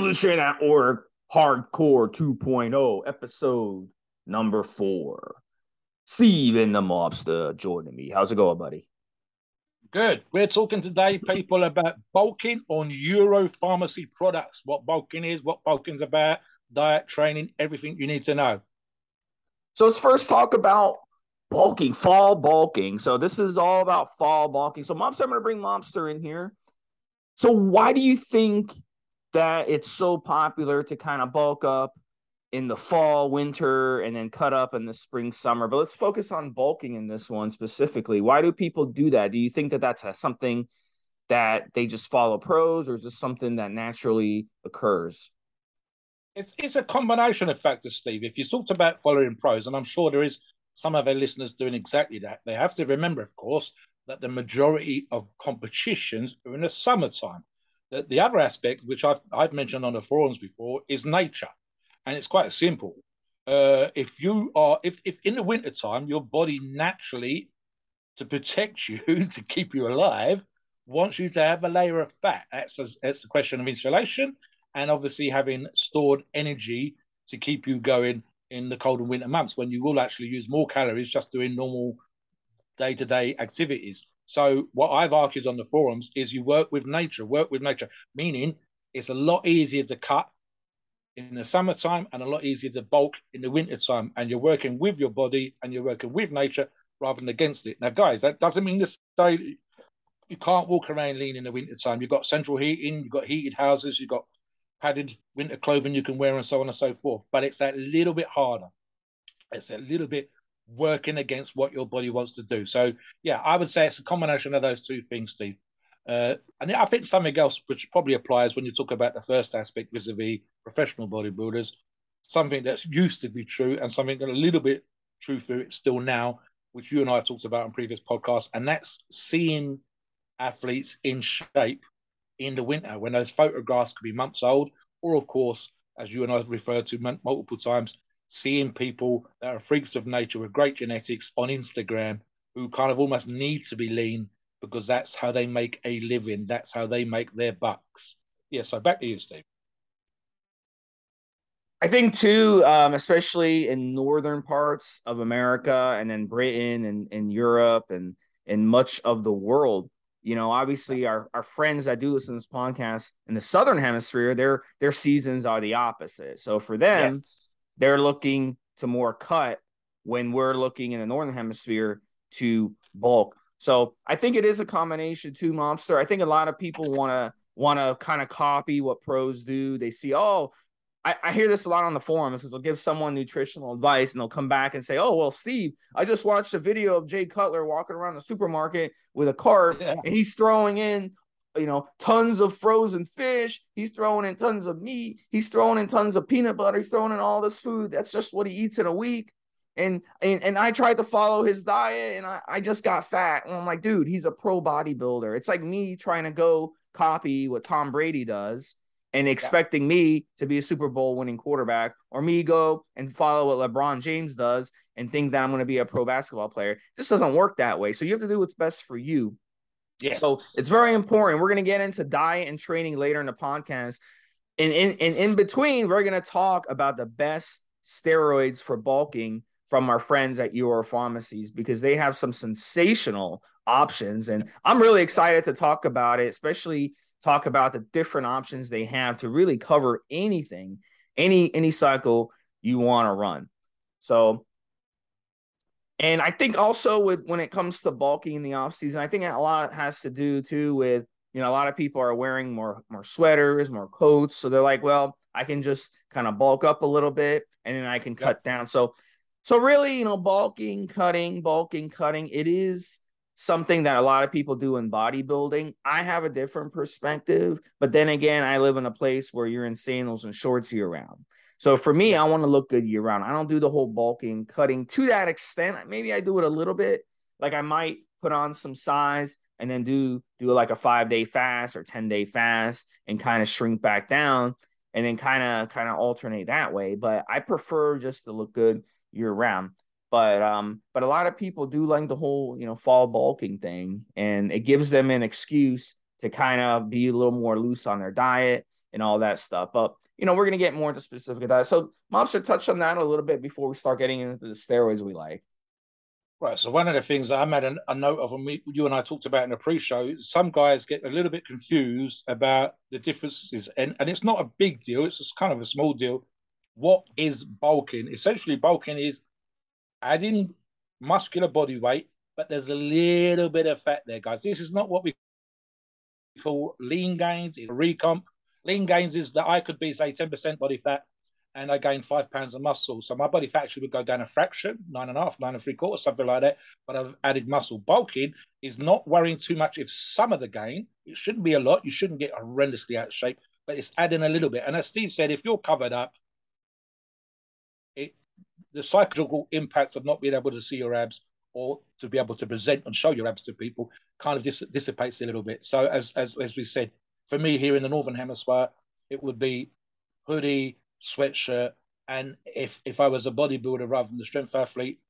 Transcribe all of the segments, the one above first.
Evolutionary.org Hardcore 2.0, episode number four. Steve and the mobster joining me. How's it going, buddy? Good. We're talking today, people, about bulking on Euro Pharmacy products. What bulking is, what bulking's about, diet, training, everything you need to know. So let's first talk about bulking, fall bulking. So this is all about fall bulking. So Mobster, I'm going to bring Mobster in here. So why do you think that it's so popular to kind of bulk up in the fall, winter, and then cut up in the spring, summer. But let's focus on bulking in this one specifically. Why do people do that? Do you think that that's uh, something that they just follow pros, or is this something that naturally occurs? It's it's a combination of factors, Steve. If you talked about following pros, and I'm sure there is some of our listeners doing exactly that, they have to remember, of course, that the majority of competitions are in the summertime. The, the other aspect, which I've, I've mentioned on the forums before, is nature. And it's quite simple. Uh, if you are, if, if in the wintertime, your body naturally, to protect you, to keep you alive, wants you to have a layer of fat. That's a, that's a question of insulation and obviously having stored energy to keep you going in the cold and winter months when you will actually use more calories just doing normal day to day activities. So what I've argued on the forums is you work with nature, work with nature, meaning it's a lot easier to cut in the summertime and a lot easier to bulk in the wintertime. And you're working with your body and you're working with nature rather than against it. Now, guys, that doesn't mean to say you can't walk around lean in the wintertime. You've got central heating, you've got heated houses, you've got padded winter clothing you can wear, and so on and so forth. But it's that little bit harder. It's a little bit working against what your body wants to do. So yeah, I would say it's a combination of those two things, Steve. Uh, and I think something else which probably applies when you talk about the first aspect vis-a-vis professional bodybuilders, something that's used to be true and something that a little bit true for it still now, which you and I have talked about in previous podcasts, and that's seeing athletes in shape in the winter when those photographs could be months old, or of course, as you and I have referred to multiple times, seeing people that are freaks of nature with great genetics on Instagram who kind of almost need to be lean because that's how they make a living. That's how they make their bucks. Yeah, so back to you, Steve. I think too, um, especially in northern parts of America and then Britain and, and Europe and and much of the world, you know, obviously our, our friends that do listen to this podcast in the southern hemisphere, their their seasons are the opposite. So for them, yes they're looking to more cut when we're looking in the northern hemisphere to bulk. So I think it is a combination too, Mobster. I think a lot of people want to want to kind of copy what pros do. They see, oh, I, I, hear this a lot on the forums because they'll give someone nutritional advice and they'll come back and say, Oh, well, Steve, I just watched a video of Jay Cutler walking around the supermarket with a cart yeah. and he's throwing in you know, tons of frozen fish. He's throwing in tons of meat. He's throwing in tons of peanut butter. He's throwing in all this food. That's just what he eats in a week. And and, and I tried to follow his diet and I, I just got fat. And I'm like, dude, he's a pro bodybuilder. It's like me trying to go copy what Tom Brady does and expecting yeah. me to be a Super Bowl winning quarterback, or me go and follow what LeBron James does and think that I'm going to be a pro basketball player. This doesn't work that way. So you have to do what's best for you. Yes. So it's very important. We're going to get into diet and training later in the podcast. And in, and in between, we're going to talk about the best steroids for bulking from our friends at Euro Pharmacies because they have some sensational options. And I'm really excited to talk about it, especially talk about the different options they have to really cover anything, any any cycle you want to run. So and I think also with when it comes to bulking in the off season, I think a lot has to do too with you know a lot of people are wearing more more sweaters, more coats, so they're like, well, I can just kind of bulk up a little bit and then I can cut yep. down. So so really, you know, bulking, cutting, bulking, cutting, it is something that a lot of people do in bodybuilding. I have a different perspective, but then again, I live in a place where you're in sandals and shorts year round. So for me, I want to look good year round. I don't do the whole bulking, cutting to that extent. Maybe I do it a little bit. Like I might put on some size and then do do like a five day fast or 10 day fast and kind of shrink back down and then kind of kind of alternate that way. But I prefer just to look good year round. But um, but a lot of people do like the whole you know fall bulking thing, and it gives them an excuse to kind of be a little more loose on their diet and all that stuff. But you know, we're gonna get more into specific of that. So Mobster touch on that a little bit before we start getting into the steroids we like. Right. So one of the things I made a, a note of, and we, you and I talked about in the pre-show, some guys get a little bit confused about the differences, and, and it's not a big deal. It's just kind of a small deal. What is bulking? Essentially, bulking is adding muscular body weight, but there's a little bit of fat there, guys. This is not what we call lean gains. It's recomp. Lean gains is that I could be, say, 10% body fat and I gain five pounds of muscle. So my body fat actually would go down a fraction, nine and a half, nine and three quarters, something like that. But I've added muscle. Bulking is not worrying too much if some of the gain, it shouldn't be a lot. You shouldn't get horrendously out of shape, but it's adding a little bit. And as Steve said, if you're covered up, it, the psychological impact of not being able to see your abs or to be able to present and show your abs to people kind of dis- dissipates a little bit. So as, as as we said, for me here in the northern hemisphere, it would be hoodie, sweatshirt, and if if I was a bodybuilder rather than the strength athlete,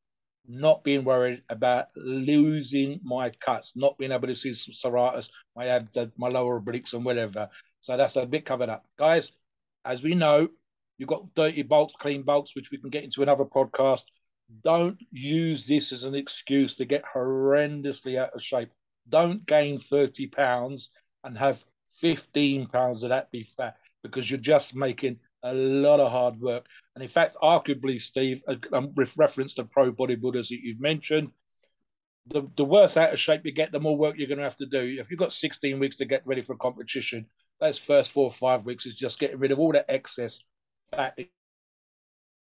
not being worried about losing my cuts, not being able to see serratus, my abs, uh, my lower obliques, and whatever. So that's a bit covered up, guys. As we know, You've got dirty bulks, clean bulks, which we can get into another podcast. Don't use this as an excuse to get horrendously out of shape. Don't gain 30 pounds and have 15 pounds of that be fat because you're just making a lot of hard work. And in fact, arguably, Steve, um, with reference to pro bodybuilders that you've mentioned, the, the worse out of shape you get, the more work you're going to have to do. If you've got 16 weeks to get ready for a competition, those first four or five weeks is just getting rid of all the excess fat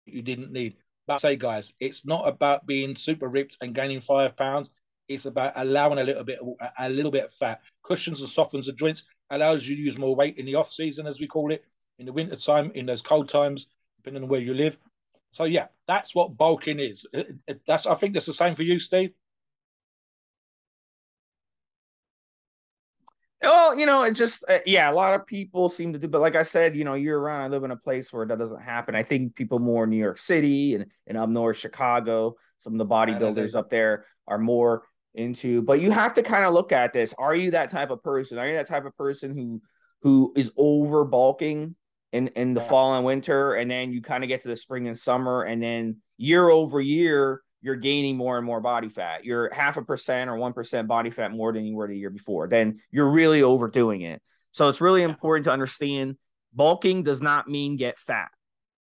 you didn't need. But say, guys, it's not about being super ripped and gaining five pounds. It's about allowing a little bit, a little bit of fat, cushions and softens the joints, allows you to use more weight in the off season, as we call it, in the winter time, in those cold times, depending on where you live. So yeah, that's what bulking is. That's I think that's the same for you, Steve. Well, you know, it just uh, yeah, a lot of people seem to do, but like I said, you know, year round, I live in a place where that doesn't happen. I think people more in New York City and, and up north, Chicago, some of the bodybuilders up there are more into. But you have to kind of look at this. Are you that type of person? Are you that type of person who who is over bulking in in the yeah. fall and winter, and then you kind of get to the spring and summer, and then year over year you're gaining more and more body fat. You're half a percent or 1% body fat more than you were the year before. Then you're really overdoing it. So it's really important to understand bulking does not mean get fat.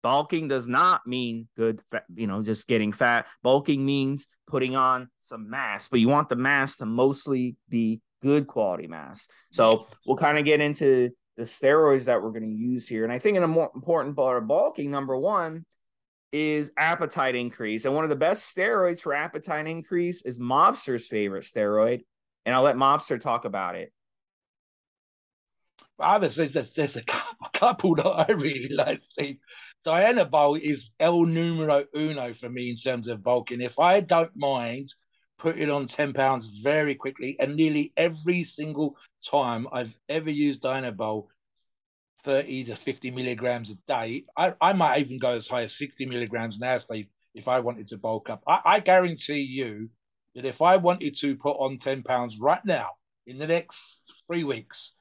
Bulking does not mean good, fat, you know, just getting fat. Bulking means putting on some mass, but you want the mass to mostly be good quality mass. So we'll kind of get into the steroids that we're going to use here. And I think an more important part of bulking, number one, is appetite increase. And one of the best steroids for appetite increase is Mobster's favorite steroid. And I'll let Mobster talk about it. Obviously, there's, there's a couple that I really like, Steve. Dianabol is el numero uno for me in terms of bulking. If I don't mind putting on 10 pounds very quickly, and nearly every single time I've ever used Diana Dianabol, 30 to 50 milligrams a day. I, I might even go as high as 60 milligrams now, Steve, if I wanted to bulk up. I, I guarantee you that if I wanted to put on 10 pounds right now in the next three weeks,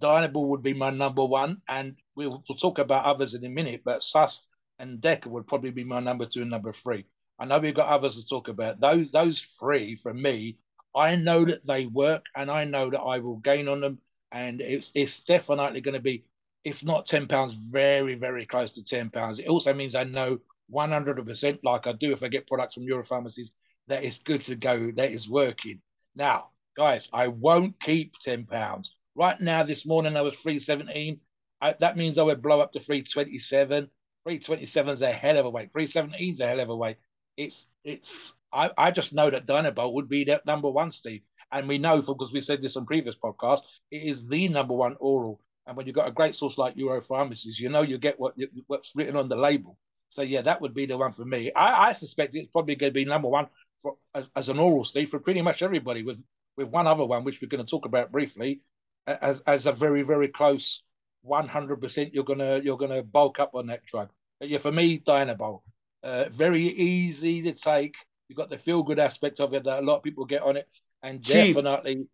Dianabol would be my number one. And we'll, we'll talk about others in a minute, but Sust and Deca would probably be my number two and number three. I know we've got others to talk about. Those those three for me, I know that they work and I know that I will gain on them. And it's it's definitely going to be if not 10 pounds, very, very close to 10 pounds. It also means I know 100%, like I do if I get products from Europharmacies, that it's good to go, that is working. Now, guys, I won't keep 10 pounds. Right now, this morning, I was 317. I, that means I would blow up to 327. 327 is a hell of a weight. 317 is a hell of a weight. It's, it's, I, I just know that Dianabol would be that number one, Steve. And we know, because we said this on previous podcasts, it is the number one oral. And when you've got a great source like Europharmacies, you know you get what what's written on the label. So yeah, that would be the one for me. I, I suspect it's probably going to be number one for, as, as an oral, Steve, for pretty much everybody. With with one other one, which we're going to talk about briefly, as as a very very close 100%. You're gonna you're gonna bulk up on that drug. But yeah, for me, Dianabol, uh, very easy to take. You've got the feel good aspect of it that a lot of people get on it, and cheap. definitely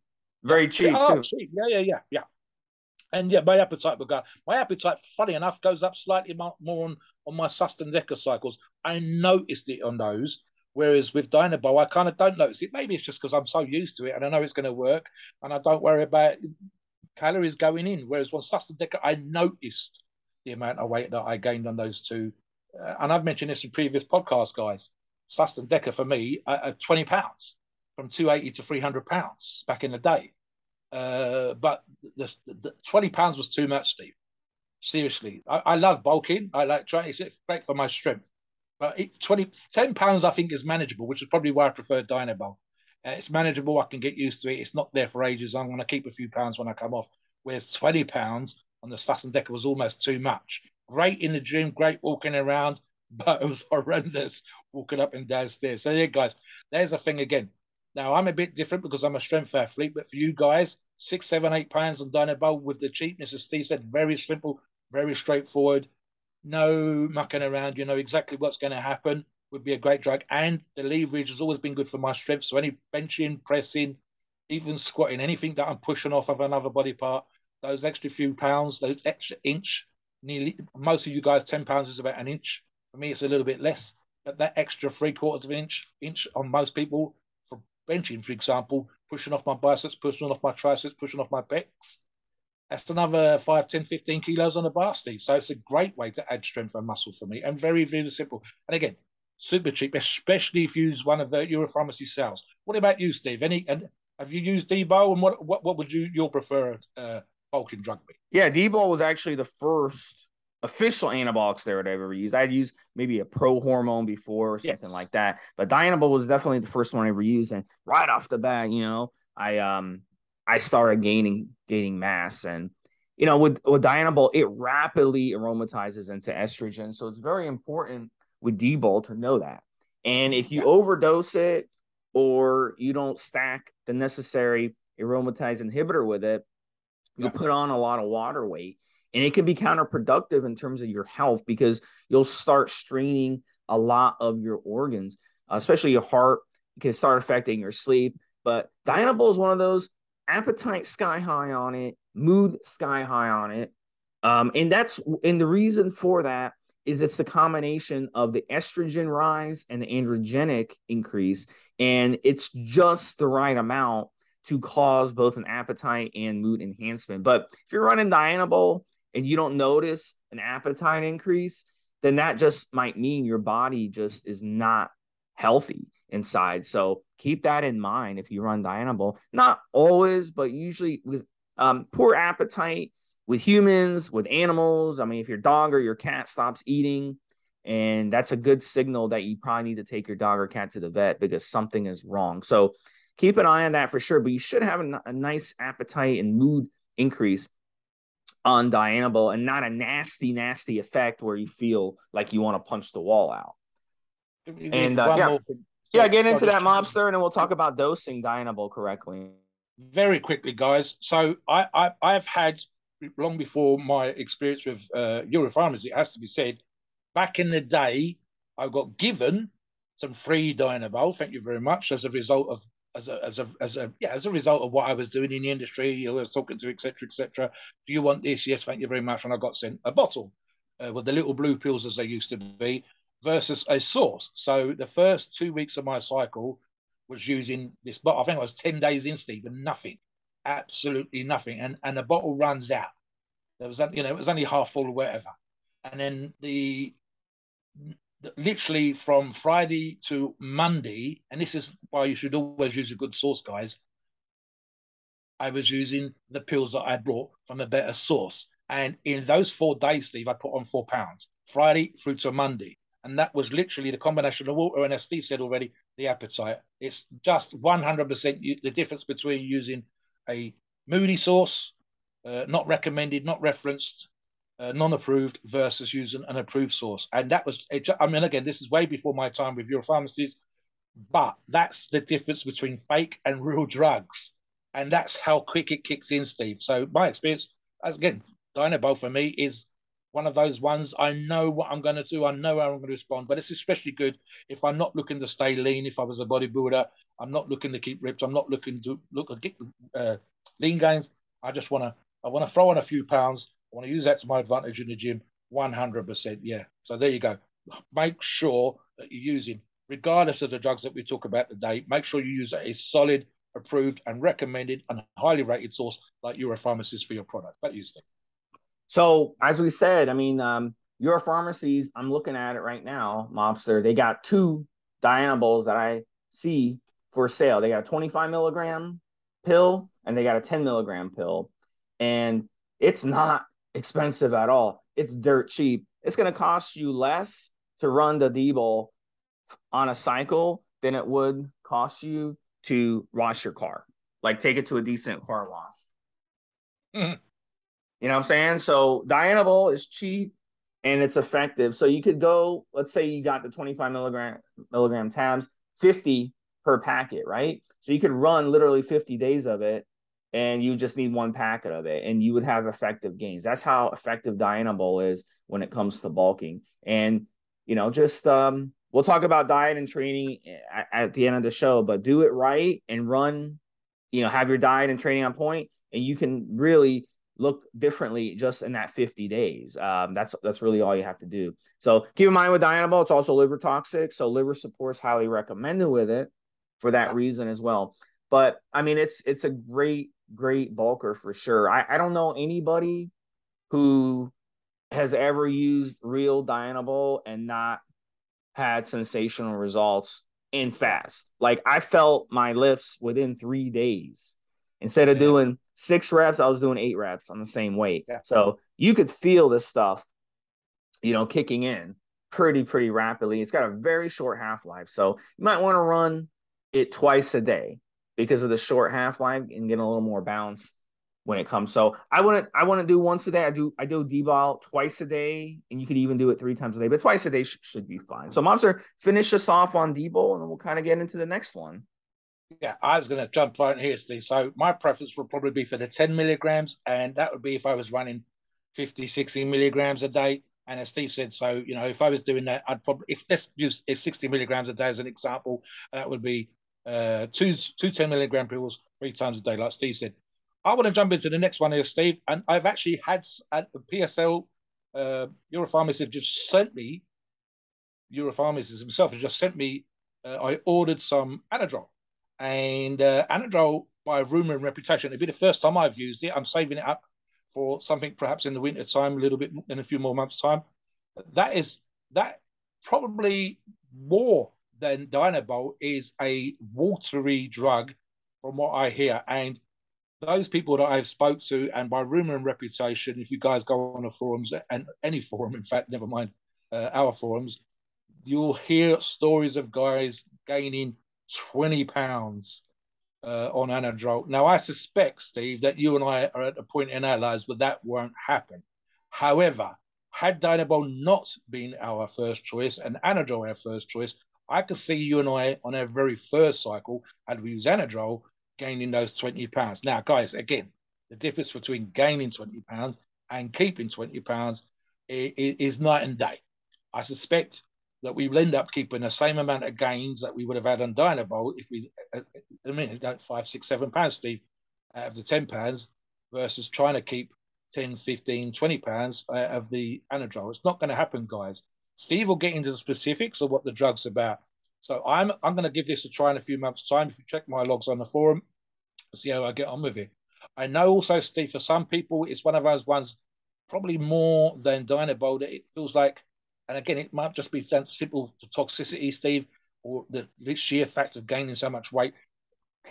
very cheap. Oh, cheap. Yeah, yeah, yeah, yeah. And yeah, my appetite will go. My appetite, funny enough, goes up slightly more on, on my Sust and Deca cycles. I noticed it on those. Whereas with Dianabol, I kind of don't notice it. Maybe it's just because I'm so used to it and I know it's going to work and I don't worry about calories going in. Whereas on Sust and Deca, I noticed the amount of weight that I gained on those two. Uh, and I've mentioned this in previous podcasts, guys. Sust and Deca for me, uh, 20 pounds from 280 to 300 pounds back in the day. Uh, but the, the, 20 pounds was too much, Steve. Seriously, I, I love bulking. I like trying. It's great for my strength. But it, 20, 10 pounds, I think, is manageable, which is probably why I prefer Dianabol. Uh, it's manageable. I can get used to it. It's not there for ages. I'm going to keep a few pounds when I come off. Whereas 20 pounds on the Sust and Deca was almost too much. Great in the gym, great walking around, but it was horrendous walking up and down stairs. So, yeah, guys, there's a thing again. Now I'm a bit different because I'm a strength athlete, but for you guys, six, seven, eight pounds on Dianabol with the cheapness, as Steve said, very simple, very straightforward. No mucking around. You know exactly what's going to happen. Would be a great drug, and the leverage has always been good for my strength. So any benching, pressing, even squatting, anything that I'm pushing off of another body part, those extra few pounds, those extra inch, nearly most of you guys, ten pounds is about an inch. For me, it's a little bit less, but that extra three quarters of an inch, inch on most people for benching, for example, pushing off my biceps, pushing off my triceps, pushing off my pecs. That's another 5, 10, 15 kilos on the bar, Steve. So it's a great way to add strength and muscle for me and very, very simple. And again, super cheap, especially if you use one of the Europharmacy cells. What about you, Steve? Any and have you used D-bol and what what, what would you your preferred uh, bulking drug be? Yeah, D-bol was actually the first official anabolic steroid I've ever used. I'd used maybe a pro hormone before or something yes. like that, but Dianabol was definitely the first one I ever used. And right off the bat, you know, I um I started gaining gaining mass, and you know, with with Dianabol, it rapidly aromatizes into estrogen, so it's very important with D-bol to know that. And if you yeah. overdose it or you don't stack the necessary aromatase inhibitor with it, you'll yeah. put on a lot of water weight and it can be counterproductive in terms of your health because you'll start straining a lot of your organs, especially your heart. It can start affecting your sleep. But Dianabol is one of those appetite sky high on it, mood sky high on it. Um, and that's and the reason for that is it's the combination of the estrogen rise and the androgenic increase, and it's just the right amount to cause both an appetite and mood enhancement. But if you're running Dianabol and you don't notice an appetite increase, then that just might mean your body just is not healthy inside. So keep that in mind if you run Dianabol. Not always, but usually with um, poor appetite with humans, with animals. I mean, if your dog or your cat stops eating, and that's a good signal that you probably need to take your dog or cat to the vet because something is wrong. So keep an eye on that for sure. But you should have a, a nice appetite and mood increase on Dianabol and not a nasty, nasty effect where you feel like you want to punch the wall out. And uh, yeah, yeah, get into that mobster, and then we'll talk about dosing Dianabol correctly. Very quickly, guys. So I, I I've had long before my experience with uh, Europharmacy, it has to be said, back in the day, I got given some free Dianabol. Thank you very much. As a result of as a as a as a yeah as a result of what I was doing in the industry, I was talking to etc. etc. Do you want this? Yes, thank you very much. And I got sent a bottle uh, with the little blue pills as they used to be, versus a source. So the first two weeks of my cycle was using this bottle. I think I was ten days in, Steve, and nothing, absolutely nothing. And and the bottle runs out. There was you know it was only half full or whatever. And then the literally from Friday to Monday, and this is why you should always use a good source, guys. I was using the pills that I brought from a better source. And in those four days, Steve, I put on four pounds, Friday through to Monday. and that was literally the combination of water and, as Steve said already, the appetite. It's just 100% the difference between using a Moody source, uh, not recommended, not referenced, uh, non-approved, versus using an approved source. And that was, I mean, again, this is way before my time with Europharmacies, but that's the difference between fake and real drugs. And that's how quick it kicks in, Steve. So my experience, as again, Dianabol for me is one of those ones. I know what I'm going to do. I know how I'm going to respond. But it's especially good if I'm not looking to stay lean. If I was a bodybuilder, I'm not looking to keep ripped. I'm not looking to look at get uh, lean gains. I just want to. I want to throw on a few pounds. I want to use that to my advantage in the gym. 100%. Yeah. So there you go. Make sure that you're using, regardless of the drugs that we talk about today, make sure you use a solid, approved, and recommended and highly rated source like Europharmacist for your product. That you think. So as we said, I mean, um, Europharmacies, I'm looking at it right now, Mobster. They got two Dianabols that I see for sale. They got a 25 milligram pill and they got a 10 milligram pill. And it's not expensive at all. It's dirt cheap. It's going to cost you less to run the D-bol on a cycle than it would cost you to wash your car. Like take it to a decent car wash. Mm-hmm. You know what I'm saying? So Dianabol is cheap and it's effective. So you could go, let's say you got the 25 milligram milligram tabs, 50 per packet, right? So you could run literally 50 days of it and you just need one packet of it and you would have effective gains. That's how effective Dianabol is when it comes to bulking. And you know, just um we'll talk about diet and training at, at the end of the show, but do it right and run, you know, have your diet and training on point and you can really look differently just in that 50 days. Um, that's that's really all you have to do. So keep in mind with Dianabol, it's also liver toxic. So liver support's highly recommended with it for that reason as well. But I mean, it's it's a great great bulker for sure. I, I don't know anybody who has ever used real Dianabol and not had sensational results in fast. Like I felt my lifts within three days. Instead of doing six reps, I was doing eight reps on the same weight. Yeah. So you could feel this stuff, you know, kicking in pretty, pretty rapidly. It's got a very short half life. So you might want to run it twice a day because of the short half life and get a little more balanced when it comes. So I want to I want to do once a day. I do I do D-bol twice a day, and you could even do it three times a day, but twice a day sh- should be fine. So Mobster, finish us off on D-bol, and then we'll kind of get into the next one. Yeah, I was going to jump right here, Steve. So my preference would probably be for the 10 milligrams, and that would be if I was running 50, 60 milligrams a day. And as Steve said, so you know, if I was doing that, I'd probably if let's use 60 milligrams a day as an example, that would be uh, two two 10 milligram pills three times a day, like Steve said. I want to jump into the next one here, Steve, and I've actually had the PSL, uh, Europharmacist have just sent me, Europharmacist himself has just sent me. Uh, I ordered some Anadrol and uh, Anadrol, by rumor and reputation, it'd be the first time I've used it. I'm saving it up for something perhaps in the winter time, a little bit in a few more months' time. That is that probably more than Dianabol is a watery drug, from what I hear. And those people that I've spoke to, and by rumor and reputation, if you guys go on the forums and any forum, in fact, never mind uh, our forums, you'll hear stories of guys gaining 20 pounds uh, on Anadrol. Now, I suspect, Steve, that you and I are at a point in our lives where that won't happen. However, had Dianabol not been our first choice and Anadrol our first choice, I could see you and I on our very first cycle, had we used Anadrol, gaining those 20 pounds. Now, guys, again, the difference between gaining 20 pounds and keeping 20 pounds is, is night and day. I suspect that we will end up keeping the same amount of gains that we would have had on Dianabol if we, uh, uh, I mean, don't five, six, seven pounds, Steve, out of the 10 pounds versus trying to keep 10, 15, 20 pounds of the Anadrol. It's not going to happen, guys. Steve will get into the specifics of what the drug's about. So I'm I'm going to give this a try in a few months' time. If you check my logs on the forum, see how I get on with it. I know also, Steve, for some people, it's one of those ones, probably more than Dianabol, that it feels like and again, it might just be simple to toxicity, Steve, or the sheer fact of gaining so much weight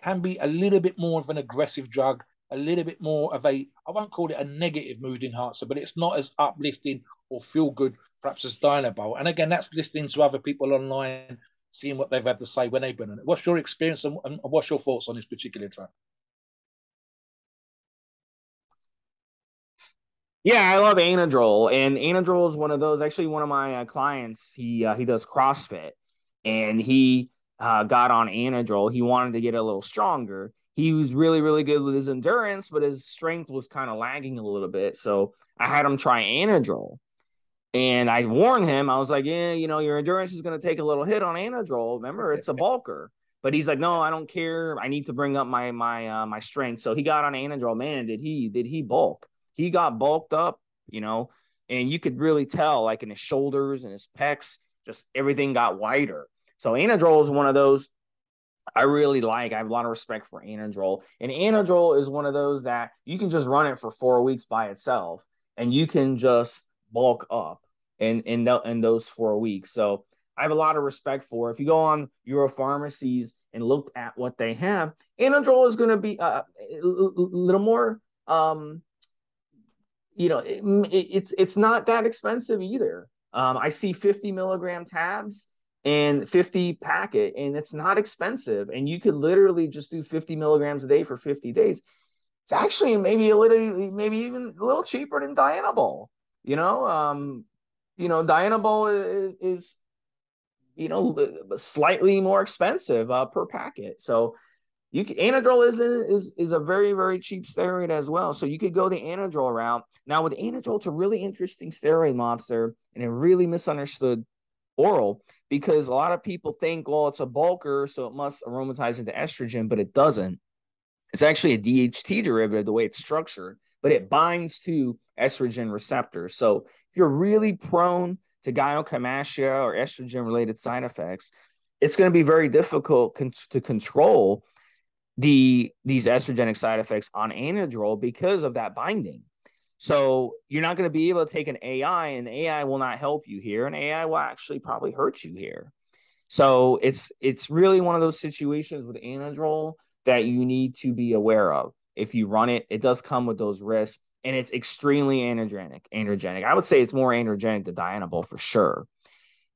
can be a little bit more of an aggressive drug a little bit more of a, I won't call it a negative mood enhancer, but it's not as uplifting or feel good, perhaps as Dianabol. And again, that's listening to other people online, seeing what they've had to say when they've been on it. What's your experience and, and what's your thoughts on this particular track? Yeah, I love Anadrol, and Anadrol is one of those. Actually, one of my uh, clients, he uh, he does CrossFit, and he uh, got on Anadrol. He wanted to get a little stronger. He was really, really good with his endurance, but his strength was kind of lagging a little bit. So I had him try Anadrol. And I warned him, I was like, yeah, you know, your endurance is going to take a little hit on Anadrol. Remember, it's a bulker. But he's like, no, I don't care. I need to bring up my my uh, my strength. So he got on Anadrol. Man, did he did he bulk? He got bulked up, you know, and you could really tell, like in his shoulders and his pecs, just everything got wider. So Anadrol is one of those I really like. I have a lot of respect for Anadrol. And Anadrol is one of those that you can just run it for four weeks by itself and you can just bulk up in in, the, in those four weeks. So I have a lot of respect for. If you go on Europharmacies and look at what they have, Anadrol is going to be uh, a little more um you know, it, it's it's not that expensive either. Um, I see 50 milligram tabs and 50 packet, and it's not expensive. And you could literally just do 50 milligrams a day for 50 days. It's actually maybe a little, maybe even a little cheaper than Dianabol. You know, um, you know, Dianabol is, is you know slightly more expensive uh, per packet. So you can, Anadrol is, is is a very very cheap steroid as well. So you could go the Anadrol route. Now with Anadrol, it's a really interesting steroid mobster and a really misunderstood oral because a lot of people think, well, it's a bulker, so it must aromatize into estrogen, but it doesn't. It's actually a DHT derivative the way it's structured, but it binds to estrogen receptors. So if you're really prone to gynecomastia or estrogen related side effects, it's going to be very difficult con- to control the these estrogenic side effects on anadrol because of that binding. So you're not going to be able to take an AI, and AI will not help you here, and AI will actually probably hurt you here. So it's it's really one of those situations with anadrol that you need to be aware of. If you run it, it does come with those risks, and it's extremely androgenic. Androgenic. I would say it's more androgenic than Dianabol for sure.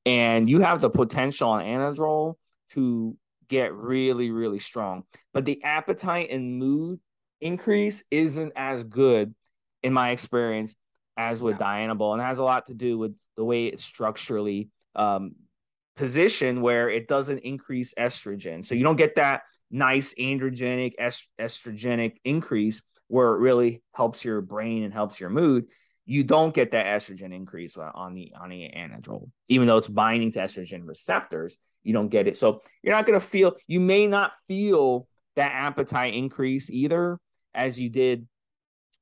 And you have the potential on anadrol to get really, really strong. But the appetite and mood increase isn't as good, in my experience, as with yeah. Dianabol. And has a lot to do with the way it's structurally um, positioned, where it doesn't increase estrogen. So you don't get that nice androgenic, est- estrogenic increase where it really helps your brain and helps your mood. You don't get that estrogen increase on the on the anadrol, even though it's binding to estrogen receptors you don't get it. So you're not going to feel, you may not feel that appetite increase either as you did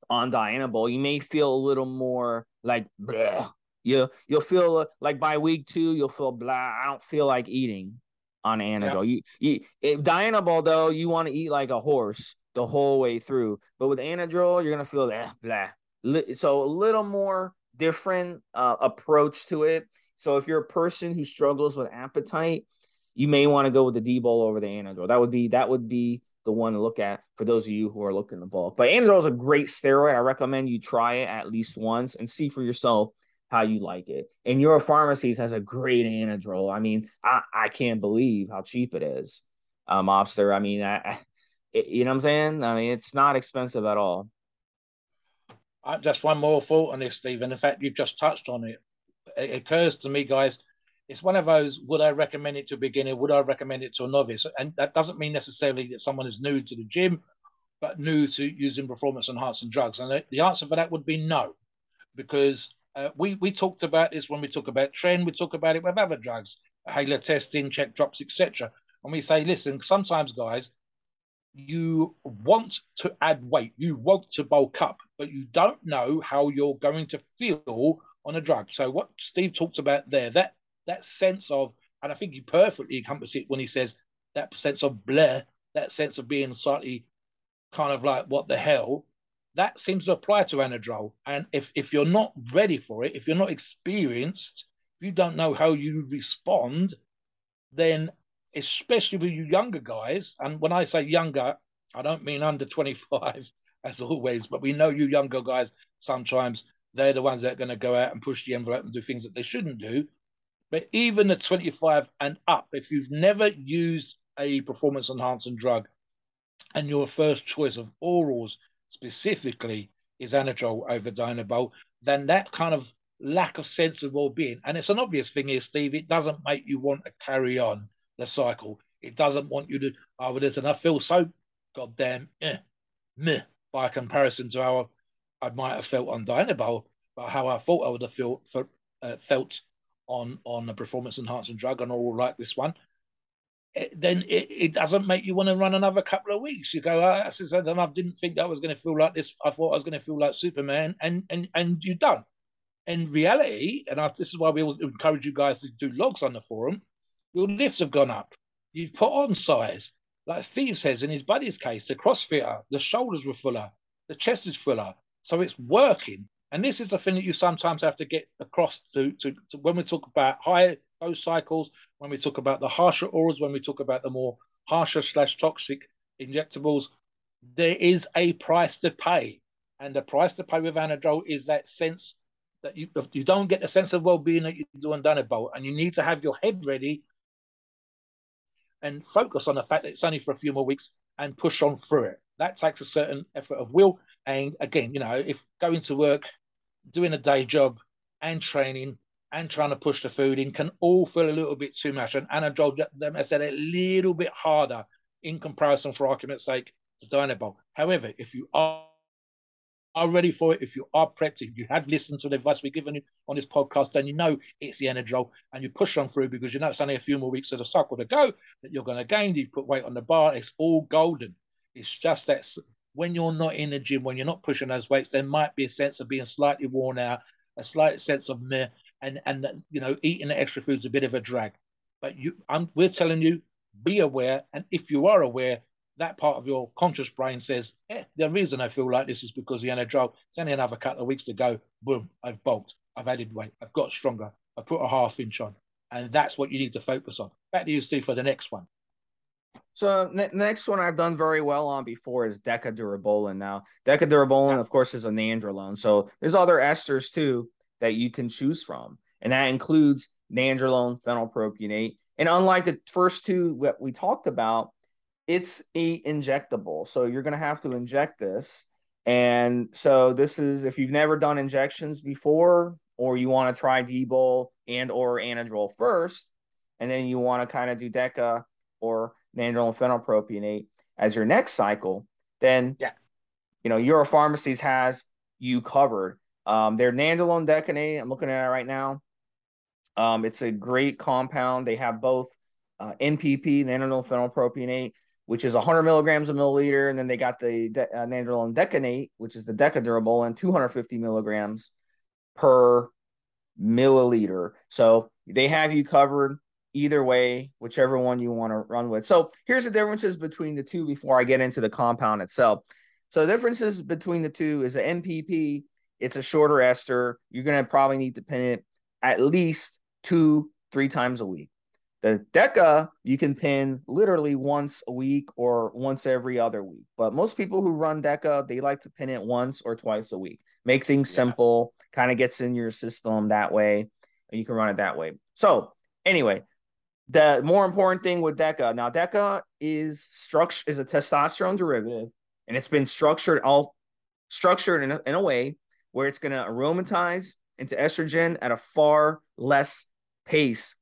on Dianabol. You may feel a little more like, bleh. You, you'll feel uh, like by week two, you'll feel blah. I don't feel like eating on Anadrol. Yeah. You, you, Dianabol, though, you want to eat like a horse the whole way through. But with Anadrol, you're going to feel that blah. So a little more different uh, approach to it. So if you're a person who struggles with appetite, you may want to go with the D-bol over the Anadrol. That would be that would be the one to look at for those of you who are looking to bulk. But Anadrol is a great steroid. I recommend you try it at least once and see for yourself how you like it. And Europharmacies has a great Anadrol. I mean, I, I can't believe how cheap it is. Mobster. I mean, I, I it, you know what I'm saying? I mean, it's not expensive at all. Uh, just one more thought on this, Stephen. The fact you've just touched on it, it occurs to me, guys, it's one of those would I recommend it to a beginner? Would I recommend it to a novice? And that doesn't mean necessarily that someone is new to the gym, but new to using performance enhancing drugs. And the answer for that would be no, because uh, we we talked about this when we talk about tren. We talk about it with other drugs, Halotestin, check drops, etc. And we say, listen, sometimes guys, you want to add weight, you want to bulk up, but you don't know how you're going to feel on a drug. So what Steve talked about there, that that sense of, and I think he perfectly encompasses it when he says that sense of blur, that sense of being slightly kind of like, what the hell? That seems to apply to Anadrol. And if, if you're not ready for it, if you're not experienced, if you don't know how you respond, then especially with you younger guys, and when I say younger, I don't mean under 25, as always. But we know you younger guys sometimes they're the ones that are going to go out and push the envelope and do things that they shouldn't do. But even the 25 and up, if you've never used a performance enhancing drug and your first choice of orals specifically is Anadrol over Dianabol, then that kind of lack of sense of well-being, and it's an obvious thing here, Steve, it doesn't make you want to carry on the cycle. It doesn't want you to, oh, well, listen, I feel so goddamn eh, meh by comparison to how I might have felt on Dianabol, but how I thought I would have for, uh, felt on on a performance enhancing drug and all like this one. It, then it, it doesn't make you want to run another couple of weeks. You go, I said, and I didn't think I was going to feel like this. I thought I was going to feel like Superman, and and and you don't. In reality, and I, this is why we encourage you guys to do logs on the forum. Your lifts have gone up. You've put on size, like Steve says in his buddy's case. The CrossFitter, the shoulders were fuller, the chest is fuller, so it's working. And this is the thing that you sometimes have to get across to, to, to when we talk about high dose cycles, when we talk about the harsher orals, when we talk about the more harsher slash toxic injectables, there is a price to pay. And the price to pay with Anadrol is that sense that you you don't get the sense of well-being that you do on Dianabol, and you need to have your head ready and focus on the fact that it's only for a few more weeks and push on through it. That takes a certain effort of will and again, you know, if going to work, doing a day job, and training and trying to push the food in can all feel a little bit too much. And Anadrol, them I said, a little bit harder in comparison, for argument's sake, to Dianabol. However, if you are are ready for it, if you are prepped, if you have listened to the advice we've given you on this podcast, then you know it's the Anadrol and you push on through because you know it's only a few more weeks of the cycle to go that you're going to gain. You've put weight on the bar. It's all golden. It's just that when you're not in the gym, when you're not pushing those weights, there might be a sense of being slightly worn out, a slight sense of meh, and and you know eating the extra food is a bit of a drag. But you, I'm, we're telling you, be aware, and if you are aware, that part of your conscious brain says, eh, the reason I feel like this is because the Anadrol, it's only another couple of weeks to go. Boom, I've bulked, I've added weight, I've got stronger, I put a half inch on. And that's what you need to focus on. Back to you, Steve, for the next one. So the next one I've done very well on before is Decadurabolin. Now, Decadurabolin, yeah. of course, is a nandrolone. So there's other esters too that you can choose from, and that includes nandrolone, phenylpropionate. And unlike the first two that we talked about, it's a injectable. So you're going to have to inject this. And so this is if you've never done injections before, or you want to try Dbol and or Anadrol first, and then you want to kind of do Deca or nandrolone phenylpropionate as your next cycle, then yeah, you know Europharmacies has you covered. Um, their nandrolone decanate, I'm looking at it right now. Um, it's a great compound. They have both uh, NPP, nandrolone phenylpropionate, which is 100 milligrams a milliliter, and then they got the de- uh, nandrolone decanate, which is the Decadurabolin, and 250 milligrams per milliliter. So they have you covered either way, whichever one you want to run with. So here's the differences between the two before I get into the compound itself. So the differences between the two is the NPP, it's a shorter ester. You're going to probably need to pin it at least two, three times a week. The DECA, you can pin literally once a week or once every other week. But most people who run DECA, they like to pin it once or twice a week. Make things yeah. simple, kind of gets in your system that way. And you can run it that way. So, anyway, the more important thing with DECA now, DECA is structure is a testosterone derivative, and it's been structured all structured in a, in a way where it's going to aromatize into estrogen at a far less pace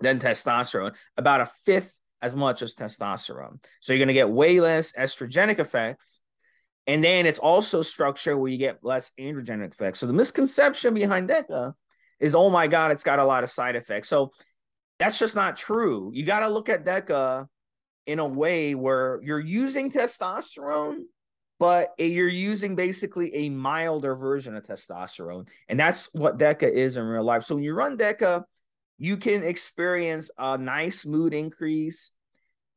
than testosterone, about a fifth as much as testosterone. So you're going to get way less estrogenic effects. And then it's also structured where you get less androgenic effects. So the misconception behind DECA is, oh my God, it's got a lot of side effects. So that's just not true. You got to look at DECA in a way where you're using testosterone, but you're using basically a milder version of testosterone. And that's what DECA is in real life. So when you run DECA, you can experience a nice mood increase.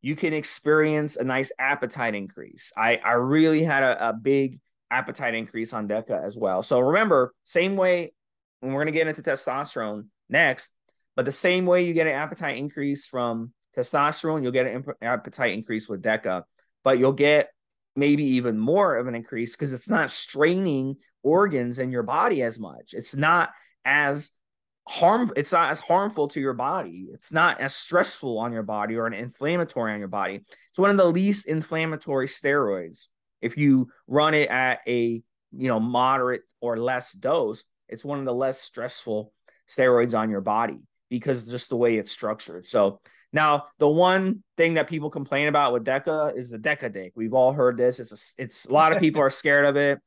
You can experience a nice appetite increase. I, I really had a, a big appetite increase on DECA as well. So remember, same way when we're going to get into testosterone next, but the same way you get an appetite increase from testosterone, you'll get an appetite increase with DECA, but you'll get maybe even more of an increase because it's not straining organs in your body as much. It's not as harm it's not as harmful to your body. It's not as stressful on your body or an inflammatory on your body. It's one of the least inflammatory steroids. If you run it at a, you know, moderate or less dose, it's one of the less stressful steroids on your body because just the way it's structured. So now the one thing that people complain about with Deca is the Decadick. We've all heard this. It's a, it's a lot of people are scared of it.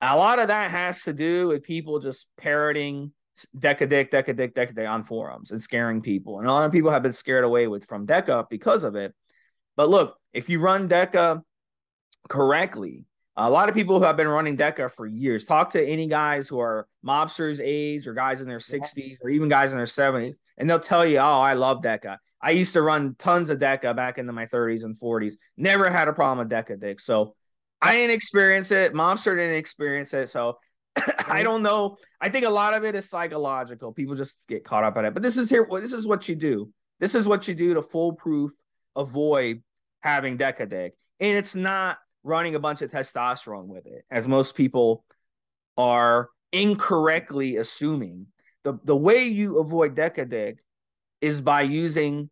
A lot of that has to do with people just parroting DECA dick, DECA dick, DECA dick on forums and scaring people. And a lot of people have been scared away with from Deca because of it. But look, if you run Deca correctly, a lot of people who have been running Deca for years, talk to any guys who are mobsters age or guys in their 60s or even guys in their 70s, and they'll tell you, Oh, I love Deca. I used to run tons of Deca back into my 30s and 40s. Never had a problem with DECA, Dick. So I didn't experience it. Mobster didn't experience it. So I don't know. I think a lot of it is psychological. People just get caught up in it. But this is here. This is what you do. This is what you do to foolproof avoid having DECA, Dick. And it's not running a bunch of testosterone with it, as most people are incorrectly assuming. The, the way you avoid Decadick is by using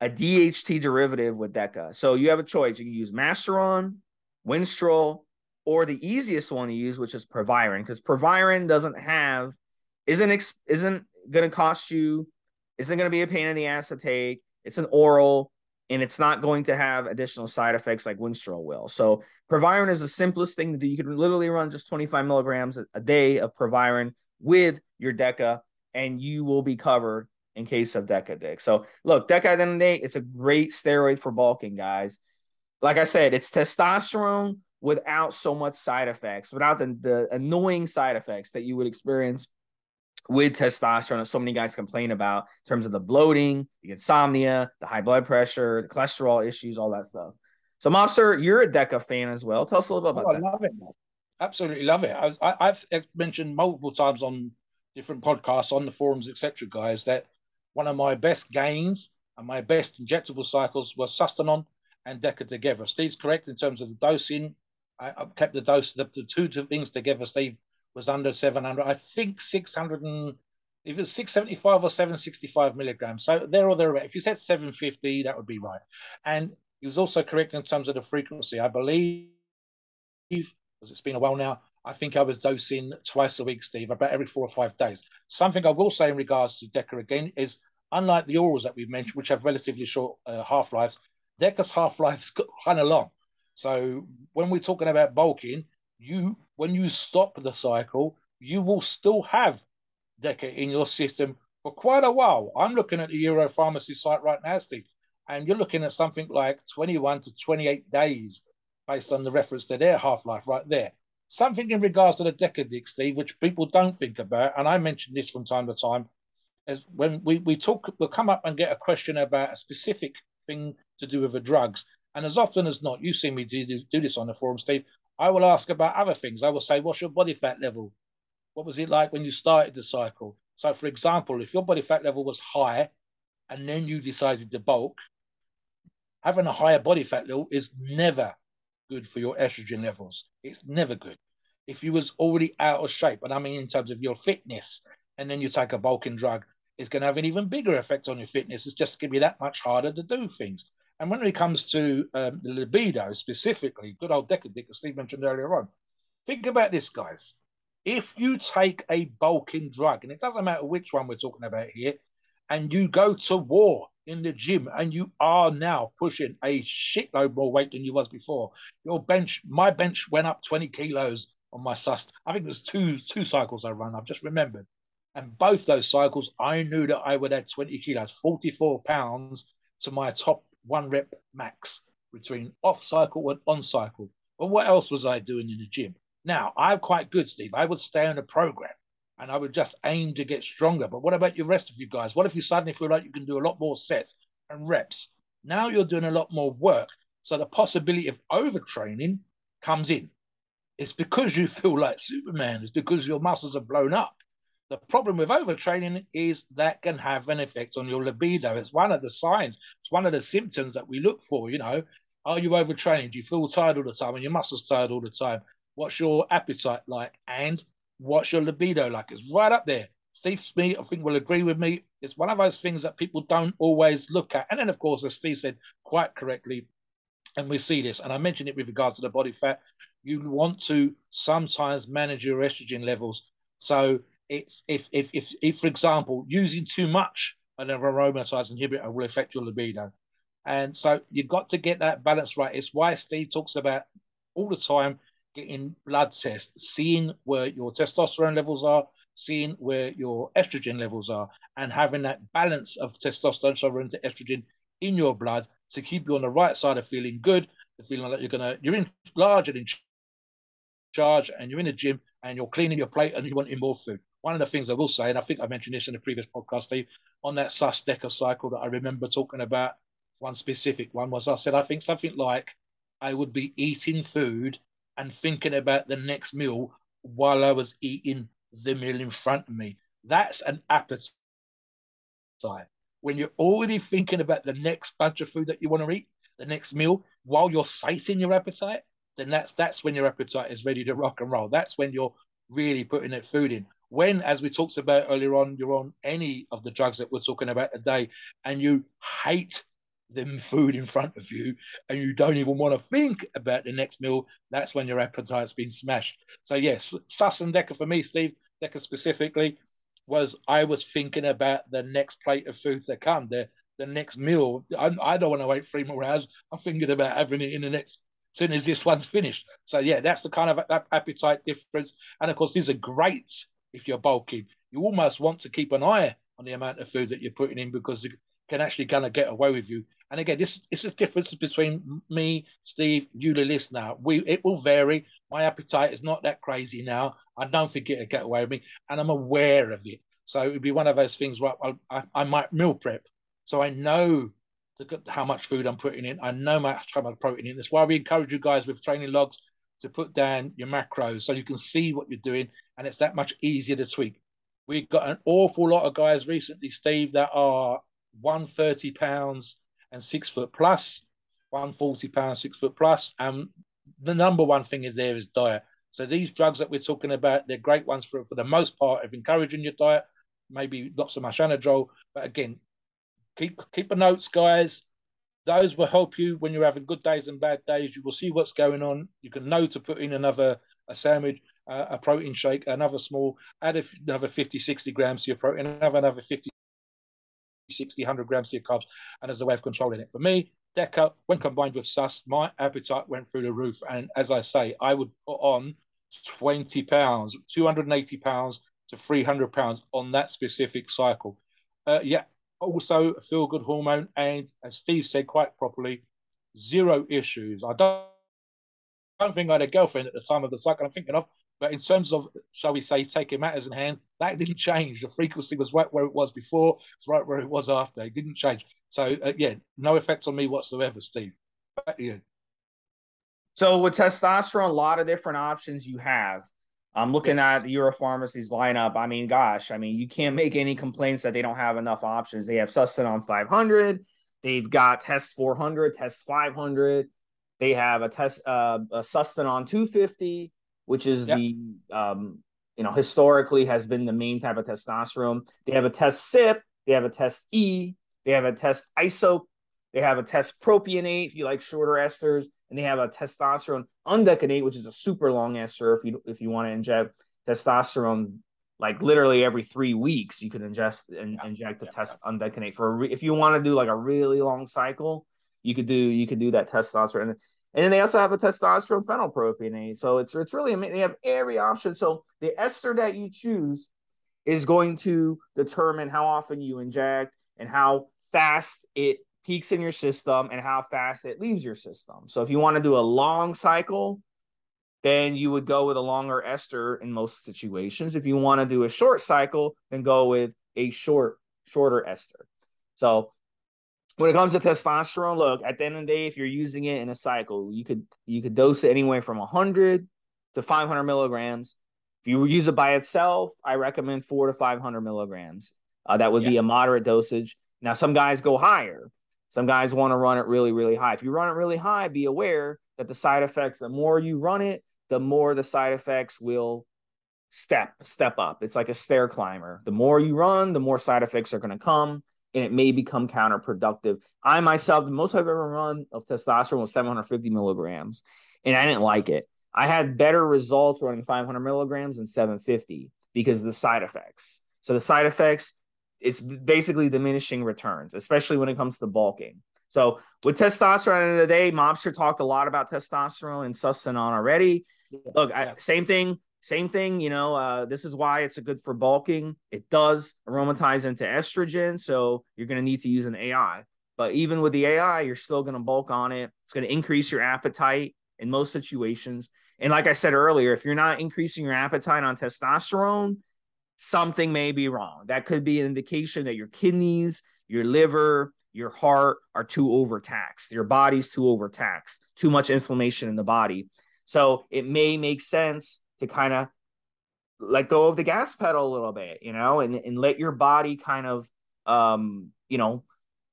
a DHT derivative with DECA. So you have a choice. You can use Masteron, Winstrol, or the easiest one to use, which is Proviron, because Proviron doesn't have, isn't isn't going to cost you, isn't going to be a pain in the ass to take. It's an oral, and it's not going to have additional side effects like Winstrol will. So Proviron is the simplest thing to do. You can literally run just 25 milligrams a day of Proviron with your DECA, and you will be covered in case of Decadick. So look, Deca at the end of the day, it's a great steroid for bulking, guys. Like I said, it's testosterone without so much side effects, without the, the annoying side effects that you would experience with testosterone that so many guys complain about in terms of the bloating, the insomnia, the high blood pressure, the cholesterol issues, all that stuff. So, Mobster, you're a DECA fan as well. Tell us a little bit about oh, that. I love it. Absolutely love it. I have mentioned multiple times on different podcasts, on the forums, etc., guys, that one of my best gains and my best injectable cycles was Sustanon and Deca together. Steve's correct in terms of the dosing. I, I kept the dose, the, the two things together, Steve, was under 700. I think 600 and if it's 675 or 765 milligrams. So there or there. If you said 750, that would be right. And he was also correct in terms of the frequency. I believe, because it's been a while now, I think I was dosing twice a week, Steve, about every four or five days. Something I will say in regards to Deca again is unlike the orals that we've mentioned, which have relatively short uh, half lives, Deca's half life is kind of long. So when we're talking about bulking, you when you stop the cycle, you will still have Deca in your system for quite a while. I'm looking at the Europharmacy site right now, Steve, and you're looking at something like 21 to 28 days based on the reference to their half life right there something in regards to the Decadick, Steve, which people don't think about, and I mention this from time to time, is when we, we talk, we'll come up and get a question about a specific thing to do with the drugs. And as often as not, you see me do, do this on the forum, Steve, I will ask about other things. I will say, what's your body fat level? What was it like when you started the cycle? So, for example, if your body fat level was high and then you decided to bulk, having a higher body fat level is never good for your estrogen levels. It's never good. If you was already out of shape, and I mean in terms of your fitness, and then you take a bulking drug, it's going to have an even bigger effect on your fitness. It's just going to be that much harder to do things. And when it comes to um, the libido specifically, good old Decadick, as Steve mentioned earlier on, think about this, guys. If you take a bulking drug, and it doesn't matter which one we're talking about here, and you go to war in the gym and you are now pushing a shitload more weight than you was before. Your bench, my bench went up 20 kilos on my sust. I think it was two two cycles I ran. I've just remembered. And both those cycles, I knew that I would add 20 kilos, 44 pounds to my top one rep max between off cycle and on cycle. But what else was I doing in the gym? Now, I'm quite good, Steve. I would stay on a program and I would just aim to get stronger. But what about your rest of you guys? What if you suddenly feel like you can do a lot more sets and reps? Now you're doing a lot more work. So the possibility of overtraining comes in. It's because you feel like Superman, it's because your muscles are blown up. The problem with overtraining is that can have an effect on your libido. It's one of the signs, it's one of the symptoms that we look for. You know, Are you overtraining? Do you feel tired all the time and your muscles tired all the time? What's your appetite like? And what's your libido like? It's right up there. Steve Smith, I think, will agree with me. It's one of those things that people don't always look at. And then, of course, as Steve said quite correctly, and we see this, and I mentioned it with regards to the body fat, you want to sometimes manage your estrogen levels. So it's if if if, if for example, using too much an aromatase inhibitor will affect your libido. And so you've got to get that balance right. It's why Steve talks about all the time getting blood tests, seeing where your testosterone levels are, seeing where your estrogen levels are, and having that balance of testosterone to estrogen in your blood to keep you on the right side of feeling good, the feeling like you're gonna you're in larger in charge and you're in the gym and you're cleaning your plate and you want more food. One of the things I will say, and I think I mentioned this in the previous podcast, Steve, on that SUS DECA cycle that I remember talking about, one specific one was I said I think something like I would be eating food and thinking about the next meal while I was eating the meal in front of me. That's an appetite. When you're already thinking about the next bunch of food that you want to eat, the next meal, while you're sating your appetite, then that's that's when your appetite is ready to rock and roll. That's when you're really putting that food in. When, as we talked about earlier on, you're on any of the drugs that we're talking about today, and you hate the food in front of you and you don't even want to think about the next meal, that's when your appetite's been smashed. So yes, SUS and Deca for me, Steve, Deca specifically, was I was thinking about the next plate of food to come, the the next meal. I, I don't want to wait three more hours. I'm thinking about having it in the next as soon as this one's finished. So yeah, that's the kind of appetite difference. And of course, these are great if you're bulking. You almost want to keep an eye on the amount of food that you're putting in because it can actually kind of get away with you and again, this, is the difference between me, Steve, you, the listener. We it will vary. My appetite is not that crazy now. I don't think it'll get away with me, and I'm aware of it. So it would be one of those things where I, I, I might meal prep, so I know the, how much food I'm putting in. I know how much protein in. That's why we encourage you guys with training logs to put down your macros so you can see what you're doing, and it's that much easier to tweak. We've got an awful lot of guys recently, Steve, that are 130 pounds and six foot plus, 140 pounds, six foot plus. And the number one thing is there is diet. So these drugs that we're talking about, they're great ones for, for the most part of encouraging your diet. Maybe not so much anadrol, but again, keep keep the notes, guys. Those will help you when you're having good days and bad days. You will see what's going on. You can know to put in another a sandwich, uh, a protein shake, another small, add another 50, 60 grams to your protein, have another 50, 60, 100 grams to your carbs, and as a way of controlling it. For me, DECA, when combined with SUS, my appetite went through the roof. And as I say, I would put on 20 pounds, 280 pounds to 300 pounds on that specific cycle. Uh, yeah, also a feel good hormone. And as Steve said quite properly, zero issues. I don't, I don't think I had a girlfriend at the time of the cycle I'm thinking of, but in terms of, shall we say, taking matters in hand, that didn't change. The frequency was right where it was before, it's right where it was after. It didn't change. So, uh, yeah, no effect on me whatsoever, Steve. So, with testosterone, a lot of different options you have. I'm looking yes. at Europharmacy's lineup. I mean, gosh, I mean, you can't make any complaints that they don't have enough options. They have on 500, they've got Test 400, Test 500, they have a test, uh, a Sustanon 250 which is yep. the um, you know historically has been the main type of testosterone. They have a test cyp. they have a test E, they have a test iso, they have a test propionate if you like shorter esters, and they have a testosterone undecanate, which is a super long ester if you if you want to inject testosterone like literally every three weeks you can ingest and yeah, inject the yeah, test yeah. undecanate for re- if you want to do like a really long cycle you could do you could do that testosterone and then they also have a testosterone phenylpropionate. So it's it's really amazing. They have every option. So the ester that you choose is going to determine how often you inject and how fast it peaks in your system and how fast it leaves your system. So if you want to do a long cycle, then you would go with a longer ester in most situations. If you want to do a short cycle, then go with a short shorter ester. So when it comes to testosterone, look, at the end of the day, if you're using it in a cycle, you could you could dose it anywhere from 100 to 500 milligrams. If you use it by itself, I recommend four to 500 milligrams. Uh, that would yeah. be a moderate dosage. Now, some guys go higher. Some guys want to run it really, really high. If you run it really high, be aware that the side effects, the more you run it, the more the side effects will step step up. It's like a stair climber. The more you run, the more side effects are going to come and it may become counterproductive. I myself, the most I've ever run of testosterone was 750 milligrams, and I didn't like it. I had better results running 500 milligrams than 750 because of the side effects. So the side effects, it's basically diminishing returns, especially when it comes to bulking. So with testosterone, at the end of the day, Mobster talked a lot about testosterone and Sustanon already. Yes, Look. I, same thing. Same thing, you know, uh, this is why it's a good for bulking. It does aromatize into estrogen, so you're going to need to use an AI. But even with the AI, you're still going to bulk on it. It's going to increase your appetite in most situations. And like I said earlier, if you're not increasing your appetite on testosterone, something may be wrong. That could be an indication that your kidneys, your liver, your heart are too overtaxed. Your body's too overtaxed, too much inflammation in the body. So it may make sense to kind of let go of the gas pedal a little bit, you know, and, and let your body kind of, um, you know,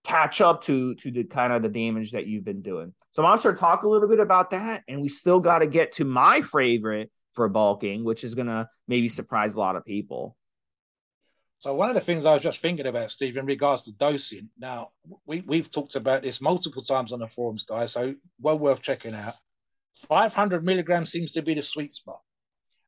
catch up to to the kind of the damage that you've been doing. So I'm to talk a little bit about that, and we still got to get to my favorite for bulking, which is gonna maybe surprise a lot of people. So one of the things I was just thinking about, Steve, in regards to dosing. Now we we've talked about this multiple times on the forums, guys. So well worth checking out. 500 milligrams seems to be the sweet spot.